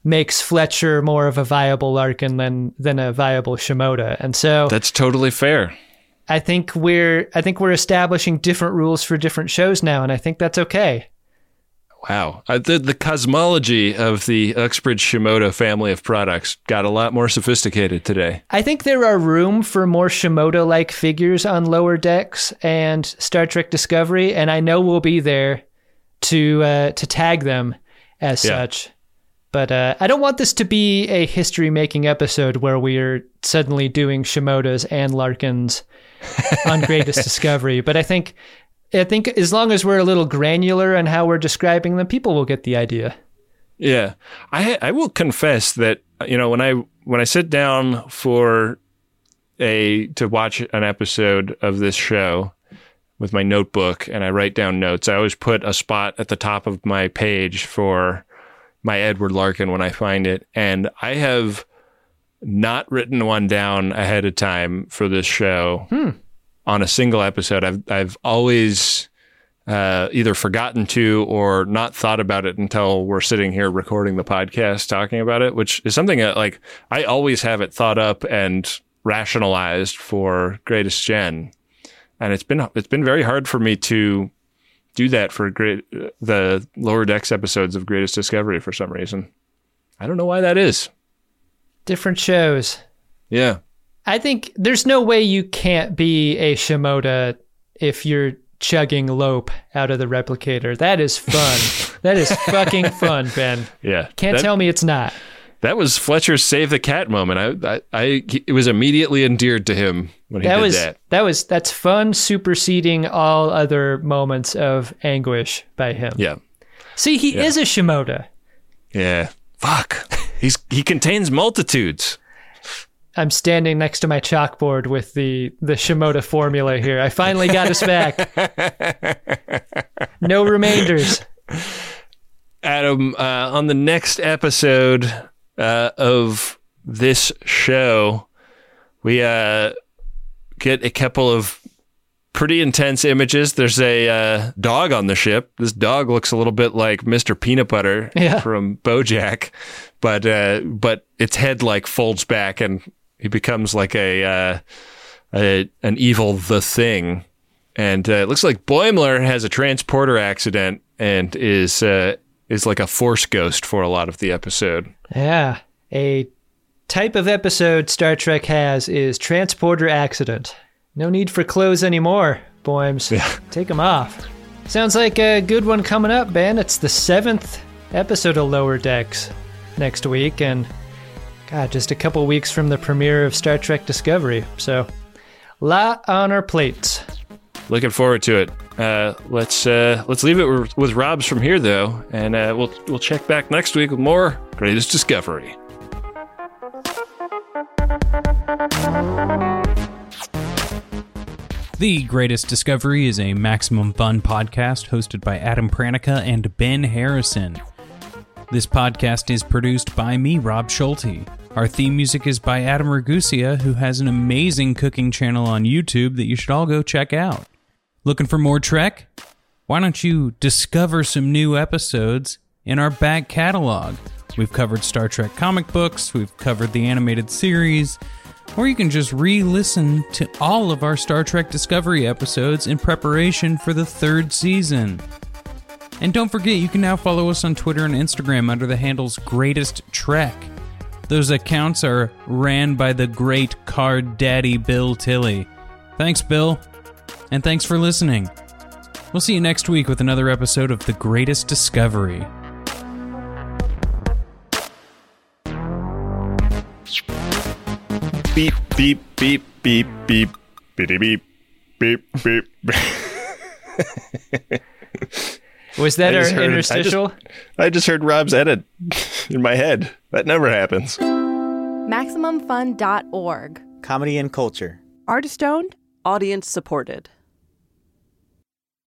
makes Fletcher more of a viable Larkin than than a viable Shimoda. And so That's totally fair. I think we're I think we're establishing different rules for different shows now, and I think that's okay. Wow. Uh, the, the cosmology of the Uxbridge Shimoda family of products got a lot more sophisticated today. I think there are room for more Shimoda like figures on lower decks and Star Trek Discovery, and I know we'll be there to uh, to tag them as Yeah. such. But uh, I don't want this to be a history making episode where we're suddenly doing Shimodas and Larkins on Greatest Discovery. But I think I think as long as we're a little granular in how we're describing them, people will get the idea. Yeah, I I will confess that you know when I when I sit down for a to watch an episode of this show with my notebook and I write down notes, I always put a spot at the top of my page for my Edward Larkin when I find it, and I have not written one down ahead of time for this show on a single episode. I've I've always uh, either forgotten to or not thought about it until we're sitting here recording the podcast talking about it, which is something that like I always have it thought up and rationalized for Greatest Gen, and it's been it's been very hard for me to do that for great the lower decks episodes of Greatest Discovery for some reason. I don't know why that is. Different shows. Yeah. I think there's no way you can't be a Shimoda if you're chugging Lope out of the replicator. That is fun. that is fucking fun, Ben. Yeah. Can't That- tell me it's not. That was Fletcher's save the cat moment. I, I, I it was immediately endeared to him when he that did was that. was that's fun superseding all other moments of anguish by him. Yeah. See, he Yeah. is a Shimoda. Yeah. Fuck. He's he contains multitudes. I'm standing next to my chalkboard with the the Shimoda formula here. I finally got us back. no remainders. Adam, uh, on the next episode uh, of this show, we uh, get a couple of pretty intense images. There's a uh, dog on the ship. This dog looks a little bit like Mr. Peanut Butter Yeah. from BoJack, but uh, but its head like folds back and he becomes like a, uh, a an evil the thing. And uh, it looks like Boimler has a transporter accident and is uh, is like a force ghost for a lot of the episode. Yeah. A type of episode Star Trek has is transporter accident. No need for clothes anymore, Boims. Yeah. Take them off. Sounds like a good one coming up, Ben. It's the seventh episode of Lower Decks next week, and God, just a couple weeks from the premiere of Star Trek Discovery. So, lot on our plates. Looking forward to it. Uh, let's uh, let's leave it with, Rob's from here though, and uh, we'll we'll check back next week with more greatest discovery. The Greatest Discovery is a Maximum Fun podcast hosted by Adam Pranica and Ben Harrison. This podcast is produced by me, Rob Schulte. Our theme music is by Adam Ragusea, who has an amazing cooking channel on YouTube that you should all go check out. Looking for more Trek? Why don't you discover some new episodes in our back catalog? We've covered Star Trek comic books, we've covered the animated series, or you can just re listen to all of our Star Trek Discovery episodes in preparation for the third season. And don't forget, you can now follow us on Twitter and Instagram under the handles Greatest Trek. Those accounts are ran by the great card daddy Bill Tilley. Thanks, Bill. And thanks for listening. We'll see you next week with another episode of The Greatest Discovery. Beep, beep, beep, beep, beep, beep, beep, beep, beep. Was that our heard- interstitial? I just, I just heard Rob's edit in my head. That never happens. MaximumFun.org. Comedy and culture. Artist owned. Audience supported.